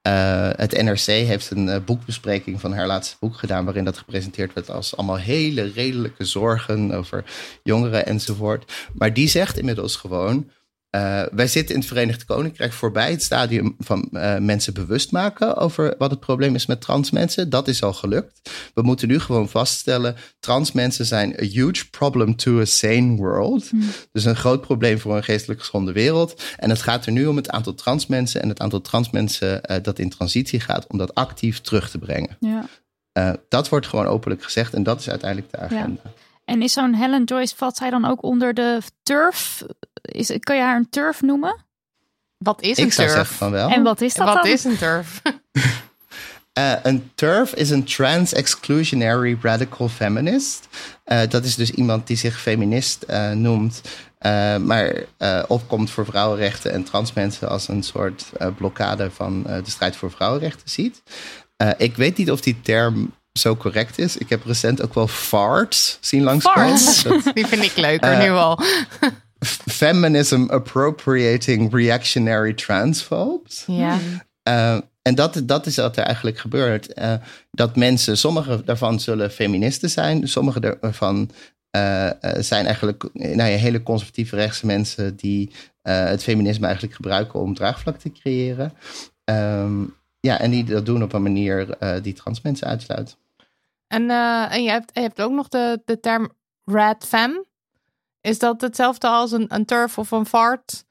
Uh, het NRC heeft een boekbespreking van haar laatste boek gedaan, waarin dat gepresenteerd werd als allemaal hele redelijke zorgen over jongeren enzovoort. Maar die zegt inmiddels gewoon: uh, wij zitten in het Verenigd Koninkrijk voorbij het stadium van uh, mensen bewust maken over wat het probleem is met trans mensen. Dat is al gelukt. We moeten nu gewoon vaststellen: trans mensen zijn a huge problem to a sane world. Mm. Dus een groot probleem voor een geestelijk gezonde wereld. En het gaat er nu om het aantal trans mensen en het aantal trans mensen uh, dat in transitie gaat, om dat actief terug te brengen. Ja. dat wordt gewoon openlijk gezegd en dat is uiteindelijk de agenda. Ja. En is zo'n Helen Joyce, valt zij dan ook onder de turf? Is, kan je haar een turf noemen? Wat is een Ik turf? Zou van wel. En wat is dat Wat dan? is een turf? Uh, een TERF is een Trans-Exclusionary Radical Feminist. Uh, dat is dus iemand die zich feminist uh, noemt, maar opkomt voor vrouwenrechten en trans mensen als een soort blokkade van de strijd voor vrouwenrechten ziet. ik weet niet of die term zo correct is. Ik heb recent ook wel farts zien langskomen. Farts? Die vind ik leuker nu al. Feminism appropriating reactionary transphobes. Ja. Uh, en dat, dat is wat er eigenlijk gebeurt. Uh, dat mensen, sommige daarvan zullen feministen zijn, sommige daarvan uh, zijn eigenlijk nou ja, hele conservatieve rechtse mensen die het feminisme eigenlijk gebruiken om draagvlak te creëren. Um, ja, en die dat doen op een manier die trans mensen uitsluit. En, en je, hebt, je hebt ook nog de, de term red femme. Is dat hetzelfde als een, een turf of een fart?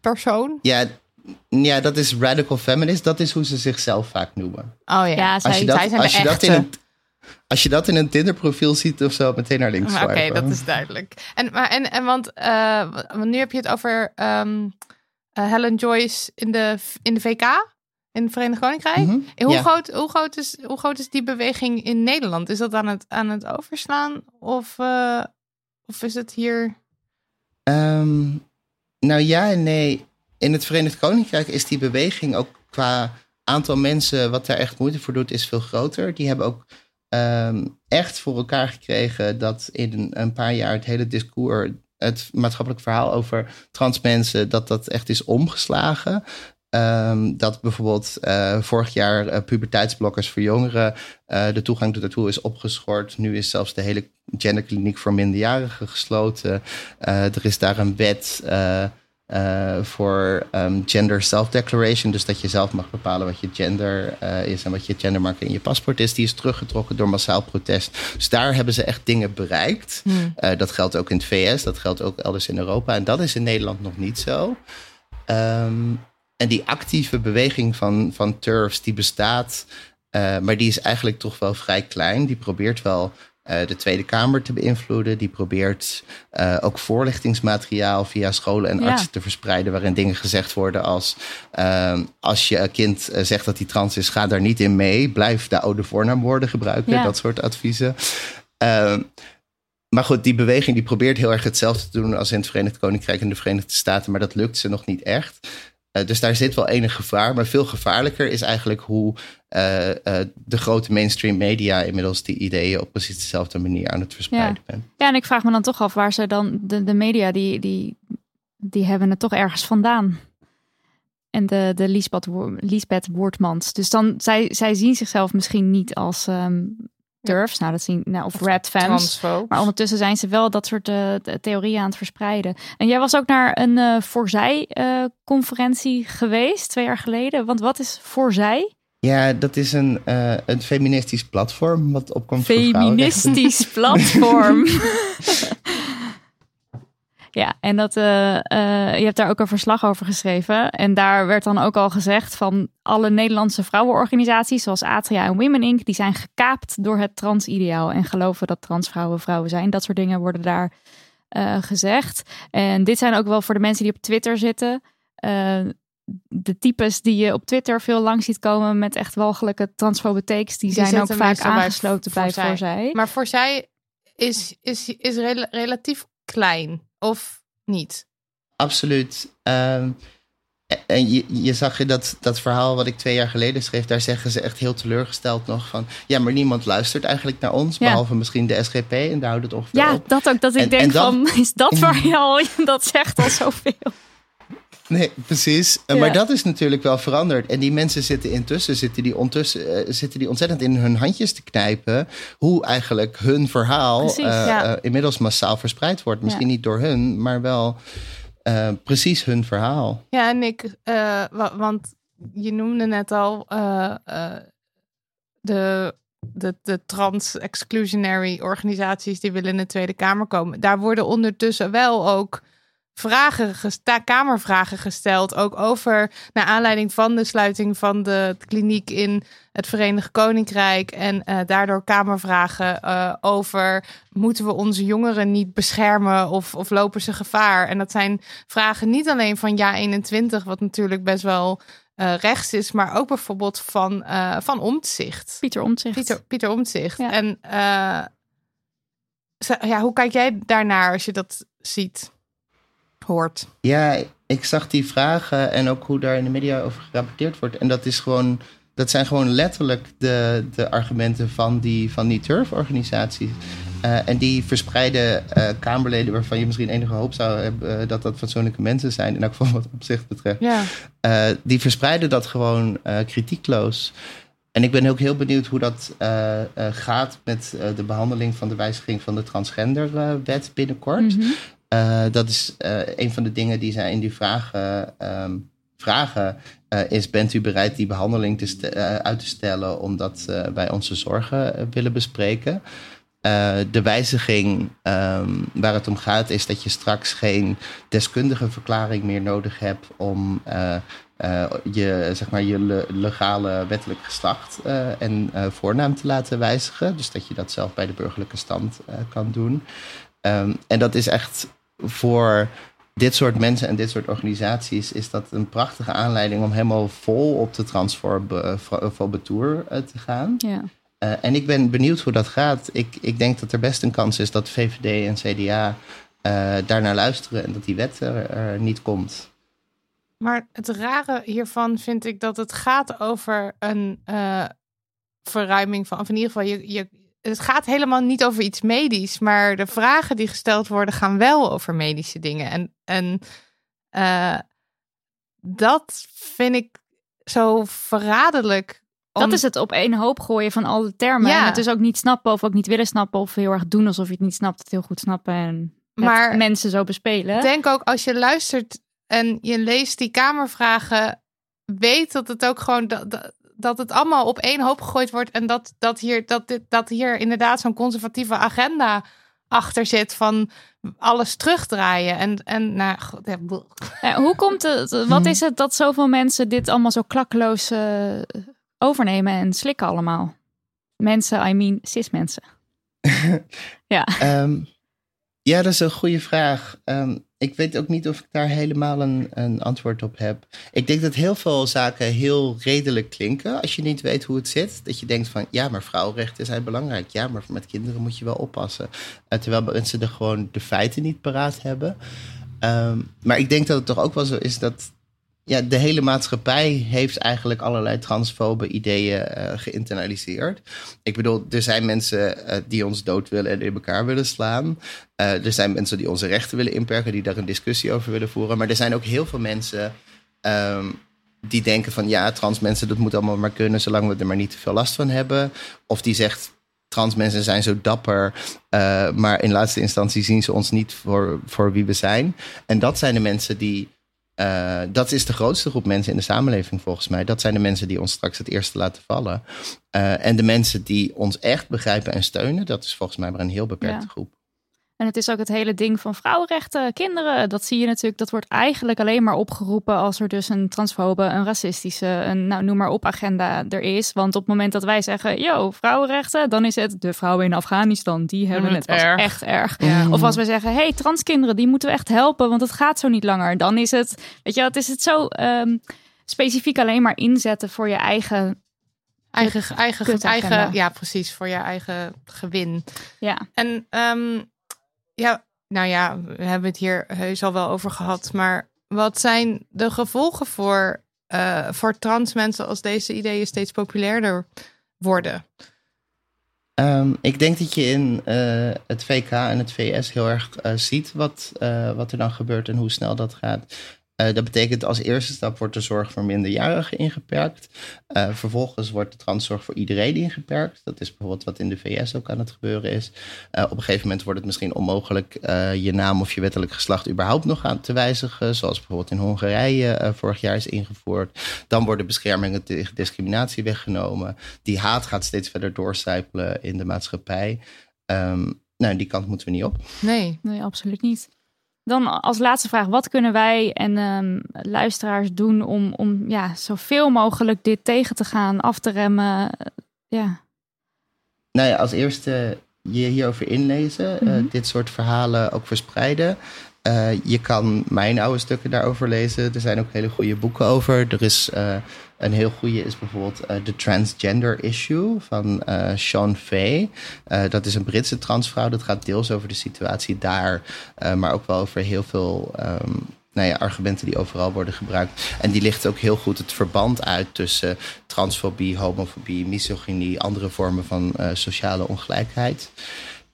persoon? Ja, ja, dat is radical feminist. Dat is hoe ze zichzelf vaak noemen. Oh ja, Ja, zij- Als je dat, zij zijn als de je dat in echte. een, als je dat in een Tinder profiel ziet of zo, meteen naar links Oké, dat is duidelijk. En, maar, en, en want, eh, want nu heb je het over ehm, eh, Helen Joyce in de, in de VK, in het Verenigd Koninkrijk. Mhm, En hoe, ja. groot, hoe, groot is, hoe groot is die beweging in Nederland? Is dat aan het, aan het overslaan? Of, eh, of is het hier... Ehm, nou ja en nee. In het Verenigd Koninkrijk is die beweging ook qua aantal mensen wat daar echt moeite voor doet, is veel groter. Die hebben ook ehm, echt voor elkaar gekregen dat in een, een paar jaar het hele discours, het maatschappelijk verhaal over trans mensen, dat dat echt is omgeslagen. Ehm, dat bijvoorbeeld eh, vorig jaar eh, puberteitsblokkers voor jongeren eh, de toegang daartoe is opgeschort. Nu is zelfs de hele genderkliniek voor minderjarigen gesloten. Er is daar een wet voor ehm, gender self-declaration. Dus dat je zelf mag bepalen wat je gender is en wat je gendermarker in je paspoort is. Die is teruggetrokken door massaal protest. Dus daar hebben ze echt dingen bereikt. Eh, dat geldt ook in het VS, dat geldt ook elders in Europa. En dat is in Nederland nog niet zo. Ehm, en die actieve beweging van, van turfs, die bestaat, eh, maar die is eigenlijk toch wel vrij klein. Die probeert wel eh, de Tweede Kamer te beïnvloeden. Die probeert eh, ook voorlichtingsmateriaal via scholen en Ja. artsen te verspreiden. Waarin dingen gezegd worden als: ehm, als je kind zegt dat hij trans is, ga daar niet in mee. Blijf de oude voornaamwoorden gebruiken. Ja. Dat soort adviezen. Ehm, maar goed, die beweging die probeert heel erg hetzelfde te doen als in het Verenigd Koninkrijk en de Verenigde Staten, maar dat lukt ze nog niet echt. Eh, dus daar zit wel enig gevaar, maar veel gevaarlijker is eigenlijk hoe eh, eh, de grote mainstream media inmiddels die ideeën op precies dezelfde manier aan het verspreiden zijn. Ja, en ik vraag me dan toch af waar ze dan, de, de media, die, die, die hebben het toch ergens vandaan. En de, de Liesbeth, Liesbeth Woordmans. Dus dan, zij, zij zien zichzelf misschien niet als ehm turfs, nou dat zien, nou, of red fans. Maar ondertussen zijn ze wel dat soort eh, theorieën aan het verspreiden. En jij was ook naar een eh Voorzij-conferentie geweest, twee jaar geleden. Want wat is Voorzij? Ja, dat is een, eh, een feministisch platform wat opkomt voor. Feministisch platform. ja, en dat, eh, eh, je hebt daar ook een verslag over geschreven. En daar werd dan ook al gezegd van alle Nederlandse vrouwenorganisaties, zoals Atria en Women Inc., die zijn gekaapt door het transideaal en geloven dat transvrouwen vrouwen zijn. Dat soort dingen worden daar eh, gezegd. En dit zijn ook wel voor de mensen die op Twitter zitten. de types die je op Twitter veel lang ziet komen met echt walgelijke transfobe takes, die, Die zijn ook vaak bij aangesloten bij Voorzij. Voorzij. Maar voor zij is, is, is rela- relatief klein, of niet? Absoluut. Ehm, en je, je zag in dat, dat verhaal wat ik twee jaar geleden schreef, daar zeggen ze echt heel teleurgesteld nog van, ja, maar niemand luistert eigenlijk naar ons, Ja. behalve misschien de SGP en daar houdt het ongeveer Ja, op. dat ook. Dat ik En- denk en dan- van, is dat waar je al, dat zegt al zoveel. Nee, precies. Eh, Ja. Maar dat is natuurlijk wel veranderd. En die mensen zitten intussen, zitten die, ondertussen, eh, zitten die ontzettend in hun handjes te knijpen. Hoe eigenlijk hun verhaal Precies, eh, ja. inmiddels massaal verspreid wordt. Misschien Ja. niet door hun, maar wel precies hun verhaal. Ja, en ik, wa- want je noemde net al de, de, de trans-exclusionary organisaties die willen in de Tweede Kamer komen. Daar worden ondertussen wel ook vragen, gesta- kamervragen gesteld. Ook over, naar aanleiding van de sluiting van de kliniek in het Verenigd Koninkrijk. En eh, daardoor kamervragen eh, over, moeten we onze jongeren niet beschermen of, of lopen ze gevaar? En dat zijn vragen niet alleen van Ja 21, wat natuurlijk best wel eh, rechts is, maar ook bijvoorbeeld van, van Omtzigt. Pieter Omtzigt. Pieter, Pieter Omtzigt. Ja. En ja, hoe kijk jij daarnaar als je dat ziet, hoort? Ja, ik zag die vragen en ook hoe daar in de media over gerapporteerd wordt. En dat is gewoon, dat zijn gewoon letterlijk de, de argumenten van die, van die turf-organisaties. Eh, en die verspreiden eh, Kamerleden waarvan je misschien enige hoop zou hebben eh, dat dat fatsoenlijke mensen zijn. In elk geval wat opzicht betreft. Ja. Die verspreiden dat gewoon kritiekloos. En ik ben ook heel benieuwd hoe dat gaat met de behandeling van de wijziging van de transgenderwet binnenkort. Mhm. Eh, dat is eh, een van de dingen die zij in die vragen ehm, vragen. eh, is bent u bereid die behandeling te uit te stellen omdat wij onze zorgen willen bespreken? de wijziging ehm, waar het om gaat is dat je straks geen deskundige verklaring meer nodig hebt om je, zeg maar, je legale wettelijk geslacht en voornaam te laten wijzigen. Dus dat je dat zelf bij de burgerlijke stand kan doen. Ehm, en dat is echt voor dit soort mensen en dit soort organisaties is dat een prachtige aanleiding om helemaal vol op de transfobe tour eh, te gaan. Ja. Uh, en ik ben benieuwd hoe dat gaat. Ik, ik denk dat er best een kans is dat VVD en CDA uh, eh, daarnaar luisteren en dat die wet er, niet komt. Maar het rare hiervan vind ik dat het gaat over een verruiming van, of in ieder geval, je, je, het gaat helemaal niet over iets medisch, maar de vragen die gesteld worden gaan wel over medische dingen. En, en uh, dat vind ik zo verraderlijk. Dat is het op één hoop gooien van al de termen. Ja. En het dus ook niet snappen of ook niet willen snappen of heel erg doen alsof je het niet snapt, het heel goed snappen en maar mensen zo bespelen. Denk ook als je luistert en je leest die kamervragen, weet dat het ook gewoon dat, dat het allemaal op één hoop gegooid wordt. En dat, dat, hier, dat, dit, dat hier inderdaad zo'n conservatieve agenda achter zit van alles terugdraaien. En, en nou, ja, hoe komt het? Wat is het dat zoveel mensen dit allemaal zo klakkeloos uh, overnemen en slikken allemaal? Mensen, I mean cis mensen. ja. Um, ja, dat is een goede vraag. Um, ik weet ook niet of ik daar helemaal een, een antwoord op heb. Ik denk dat heel veel zaken heel redelijk klinken als je niet weet hoe het zit. Dat je denkt van ja, maar vrouwenrechten zijn belangrijk. Ja, maar met kinderen moet je wel oppassen. Uh, terwijl mensen er gewoon de feiten niet paraat hebben. Um, maar ik denk dat het toch ook wel zo is dat ja, de hele maatschappij heeft eigenlijk allerlei transfobe ideeën uh, geïnternaliseerd. Ik bedoel, er zijn mensen uh, die ons dood willen en in elkaar willen slaan. Uh, er zijn mensen die onze rechten willen inperken, die daar een discussie over willen voeren. Maar er zijn ook heel veel mensen um, die denken van ja, trans mensen, dat moet allemaal maar kunnen, zolang we er maar niet te veel last van hebben. Of die zegt, trans mensen zijn zo dapper, maar in laatste instantie zien ze ons niet voor, voor wie we zijn. En dat zijn de mensen die uh, dat is de grootste groep mensen in de samenleving volgens mij. Dat zijn de mensen die ons straks het eerste laten vallen. Uh, en de mensen die ons echt begrijpen en steunen, dat is volgens mij maar een heel beperkte groep. En het is ook het hele ding van vrouwenrechten, kinderen. Dat zie je natuurlijk, dat wordt eigenlijk alleen maar opgeroepen als er dus een transfobe, een racistische, een nou, noem maar op agenda er is. Want op het moment dat wij zeggen, yo, vrouwenrechten, dan is het de vrouwen in Afghanistan, die hebben het, echt erg. Of als wij zeggen, hey, transkinderen, die moeten we echt helpen, want het gaat zo niet langer. Dan is het, weet je, het is het zo um, specifiek alleen maar inzetten voor je eigen eigen, eigen, eigen, ja, precies, voor je eigen gewin. Ja. En um, ja, nou ja, we hebben het hier heus al wel over gehad. Maar wat zijn de gevolgen voor, uh, voor trans mensen als deze ideeën steeds populairder worden? Um, ik denk dat je in uh, het VK en het VS heel erg uh, ziet wat, wat er dan gebeurt en hoe snel dat gaat. Uh, dat betekent als eerste stap wordt de zorg voor minderjarigen ingeperkt. Uh, vervolgens wordt de transzorg voor iedereen ingeperkt. Dat is bijvoorbeeld wat in de VS ook aan het gebeuren is. Uh, op een gegeven moment wordt het misschien onmogelijk je naam of je wettelijk geslacht überhaupt nog aan te wijzigen. Zoals bijvoorbeeld in Hongarije vorig jaar is ingevoerd. Dan worden beschermingen tegen discriminatie weggenomen. Die haat gaat steeds verder doorcijpelen in de maatschappij. Um, nou, die kant moeten we niet op. Nee, nee, absoluut niet. Dan als laatste vraag, wat kunnen wij en um, luisteraars doen om, om ja, zoveel mogelijk dit tegen te gaan, af te remmen? Ja. Nou ja, als eerste je hierover inlezen, mm -hmm. dit soort verhalen ook verspreiden. Uh, je kan mijn oude stukken daarover lezen. Er zijn ook hele goede boeken over. Er is uh, een heel goede is bijvoorbeeld uh, The Transgender Issue van uh, Sean Fay. Uh, dat is een Britse transvrouw. Dat gaat deels over de situatie daar, maar ook wel over heel veel um, nou ja, argumenten die overal worden gebruikt. En die ligt ook heel goed het verband uit tussen transfobie, homofobie, misogynie, andere vormen van sociale ongelijkheid.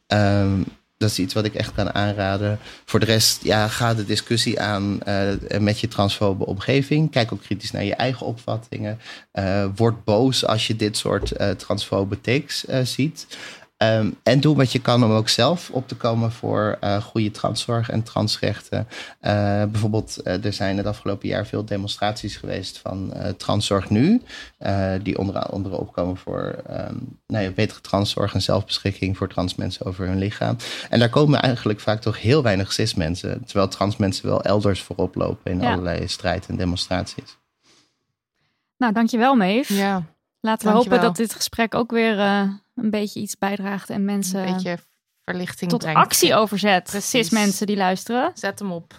Um, dat is iets wat ik echt kan aanraden. Voor de rest, ja, ga de discussie aan uh, met je transfobe omgeving. Kijk ook kritisch naar je eigen opvattingen. Uh, word boos als je dit soort uh, transfobe takes ziet. Ehm, en doe wat je kan om ook zelf op te komen voor goede transzorg en transrechten. bijvoorbeeld, er zijn het afgelopen jaar veel demonstraties geweest van Transzorg Nu. die onder andere opkomen voor um, nou ja, betere transzorg en zelfbeschikking voor trans mensen over hun lichaam. En daar komen eigenlijk vaak toch heel weinig cis mensen. Terwijl trans mensen wel elders voorop lopen in allerlei strijd en demonstraties. Nou, dankjewel Meef. Ja. Laten we hopen dat dit gesprek ook weer uh, een beetje iets bijdraagt en mensen een beetje verlichting tot brengt. actie overzet. Precies. mensen die luisteren. Zet hem op.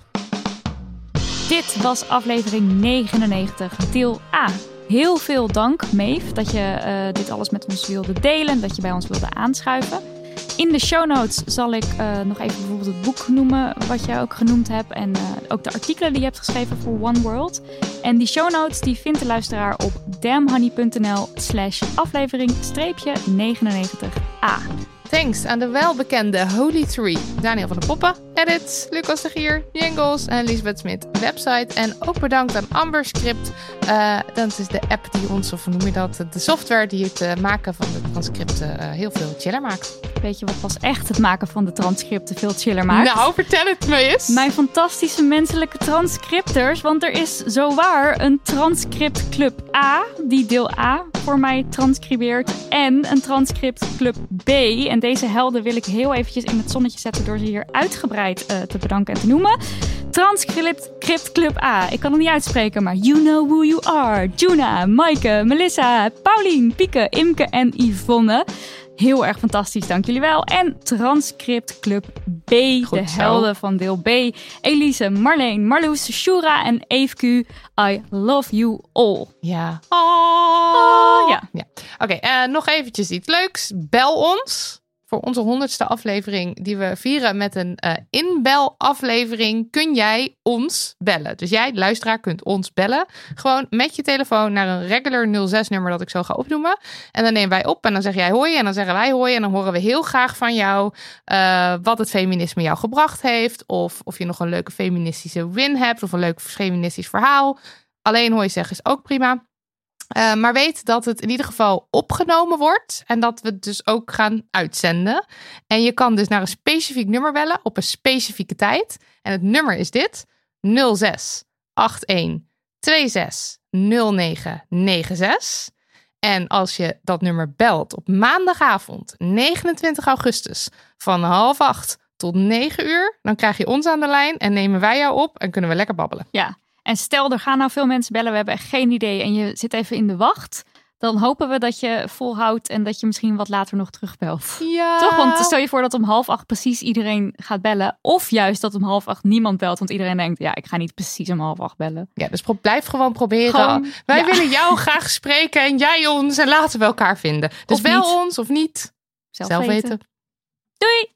Dit was aflevering 99, deel A. Heel veel dank, Meef, dat je uh, dit alles met ons wilde delen, dat je bij ons wilde aanschuiven. In de show notes zal ik uh, nog even bijvoorbeeld het boek noemen, wat jij ook genoemd hebt. En uh, ook de artikelen die je hebt geschreven voor One World. En die show notes die vindt de luisteraar op damhoney.nl slash aflevering 99a. Thanks aan de welbekende Holy Tree. Daniel van der Poppen, edits, Lucas de Gier, jingles en Lisbeth Smit, website. En ook bedankt aan Amber Script. Uh, dat is de app die ons, of hoe noem je dat, de software die het uh, maken van de transcripten uh, heel veel chiller maakt. Weet je wat pas echt het maken van de transcripten veel chiller maakt? Nou, vertel het me eens. Mijn fantastische menselijke transcripters. Want er is zowaar een transcript club A, die deel A voor mij transcribeert. En een transcript club B. En deze helden wil ik heel eventjes in het zonnetje zetten door ze hier uitgebreid uh, te bedanken en te noemen. Transcript Club A. Ik kan het niet uitspreken, maar you know who you are. Juna, Maaike, Melissa, Paulien, Pieke, Imke en Yvonne. Heel erg fantastisch, dank jullie wel. En Transcript Club B, de helden van deel B. Elise, Marleen, Marloes, Shura en Eefku. I love you all. Ja. Oh, ja. ja. Oké, okay, uh, nog eventjes iets leuks. Bel ons voor onze honderdste aflevering, die we vieren met een uh, inbelaflevering, kun jij ons bellen. Dus jij, luisteraar, kunt ons bellen. Gewoon met je telefoon naar een regular 06-nummer dat ik zo ga opnoemen. En dan nemen wij op en dan zeg jij hoi en dan zeggen wij hoi. En dan horen we heel graag van jou uh, wat het feminisme jou gebracht heeft. Of of je nog een leuke feministische win hebt of een leuk feministisch verhaal. Alleen hooi zeggen is ook prima. Uh, maar weet dat het in ieder geval opgenomen wordt en dat we het dus ook gaan uitzenden. En je kan dus naar een specifiek nummer bellen op een specifieke tijd. En het nummer is dit: 06 81 26 09 96. En als je dat nummer belt op maandagavond 29 augustus van half acht tot 9 uur, dan krijg je ons aan de lijn en nemen wij jou op en kunnen we lekker babbelen. Ja, en stel, er gaan nou veel mensen bellen, we hebben echt geen idee en je zit even in de wacht. Dan hopen we dat je volhoudt en dat je misschien wat later nog terugbelt. Ja. Toch? Want stel je voor dat om half acht precies iedereen gaat bellen. Of juist dat om half acht niemand belt. Want iedereen denkt, ja, ik ga niet precies om half acht bellen. Ja, dus blijf gewoon proberen. Gewoon, Wij ja. willen jou graag spreken en jij ons. En laten we elkaar vinden. Dus of bel niet. ons of niet. Zelf, Zelf weten. weten. Doei!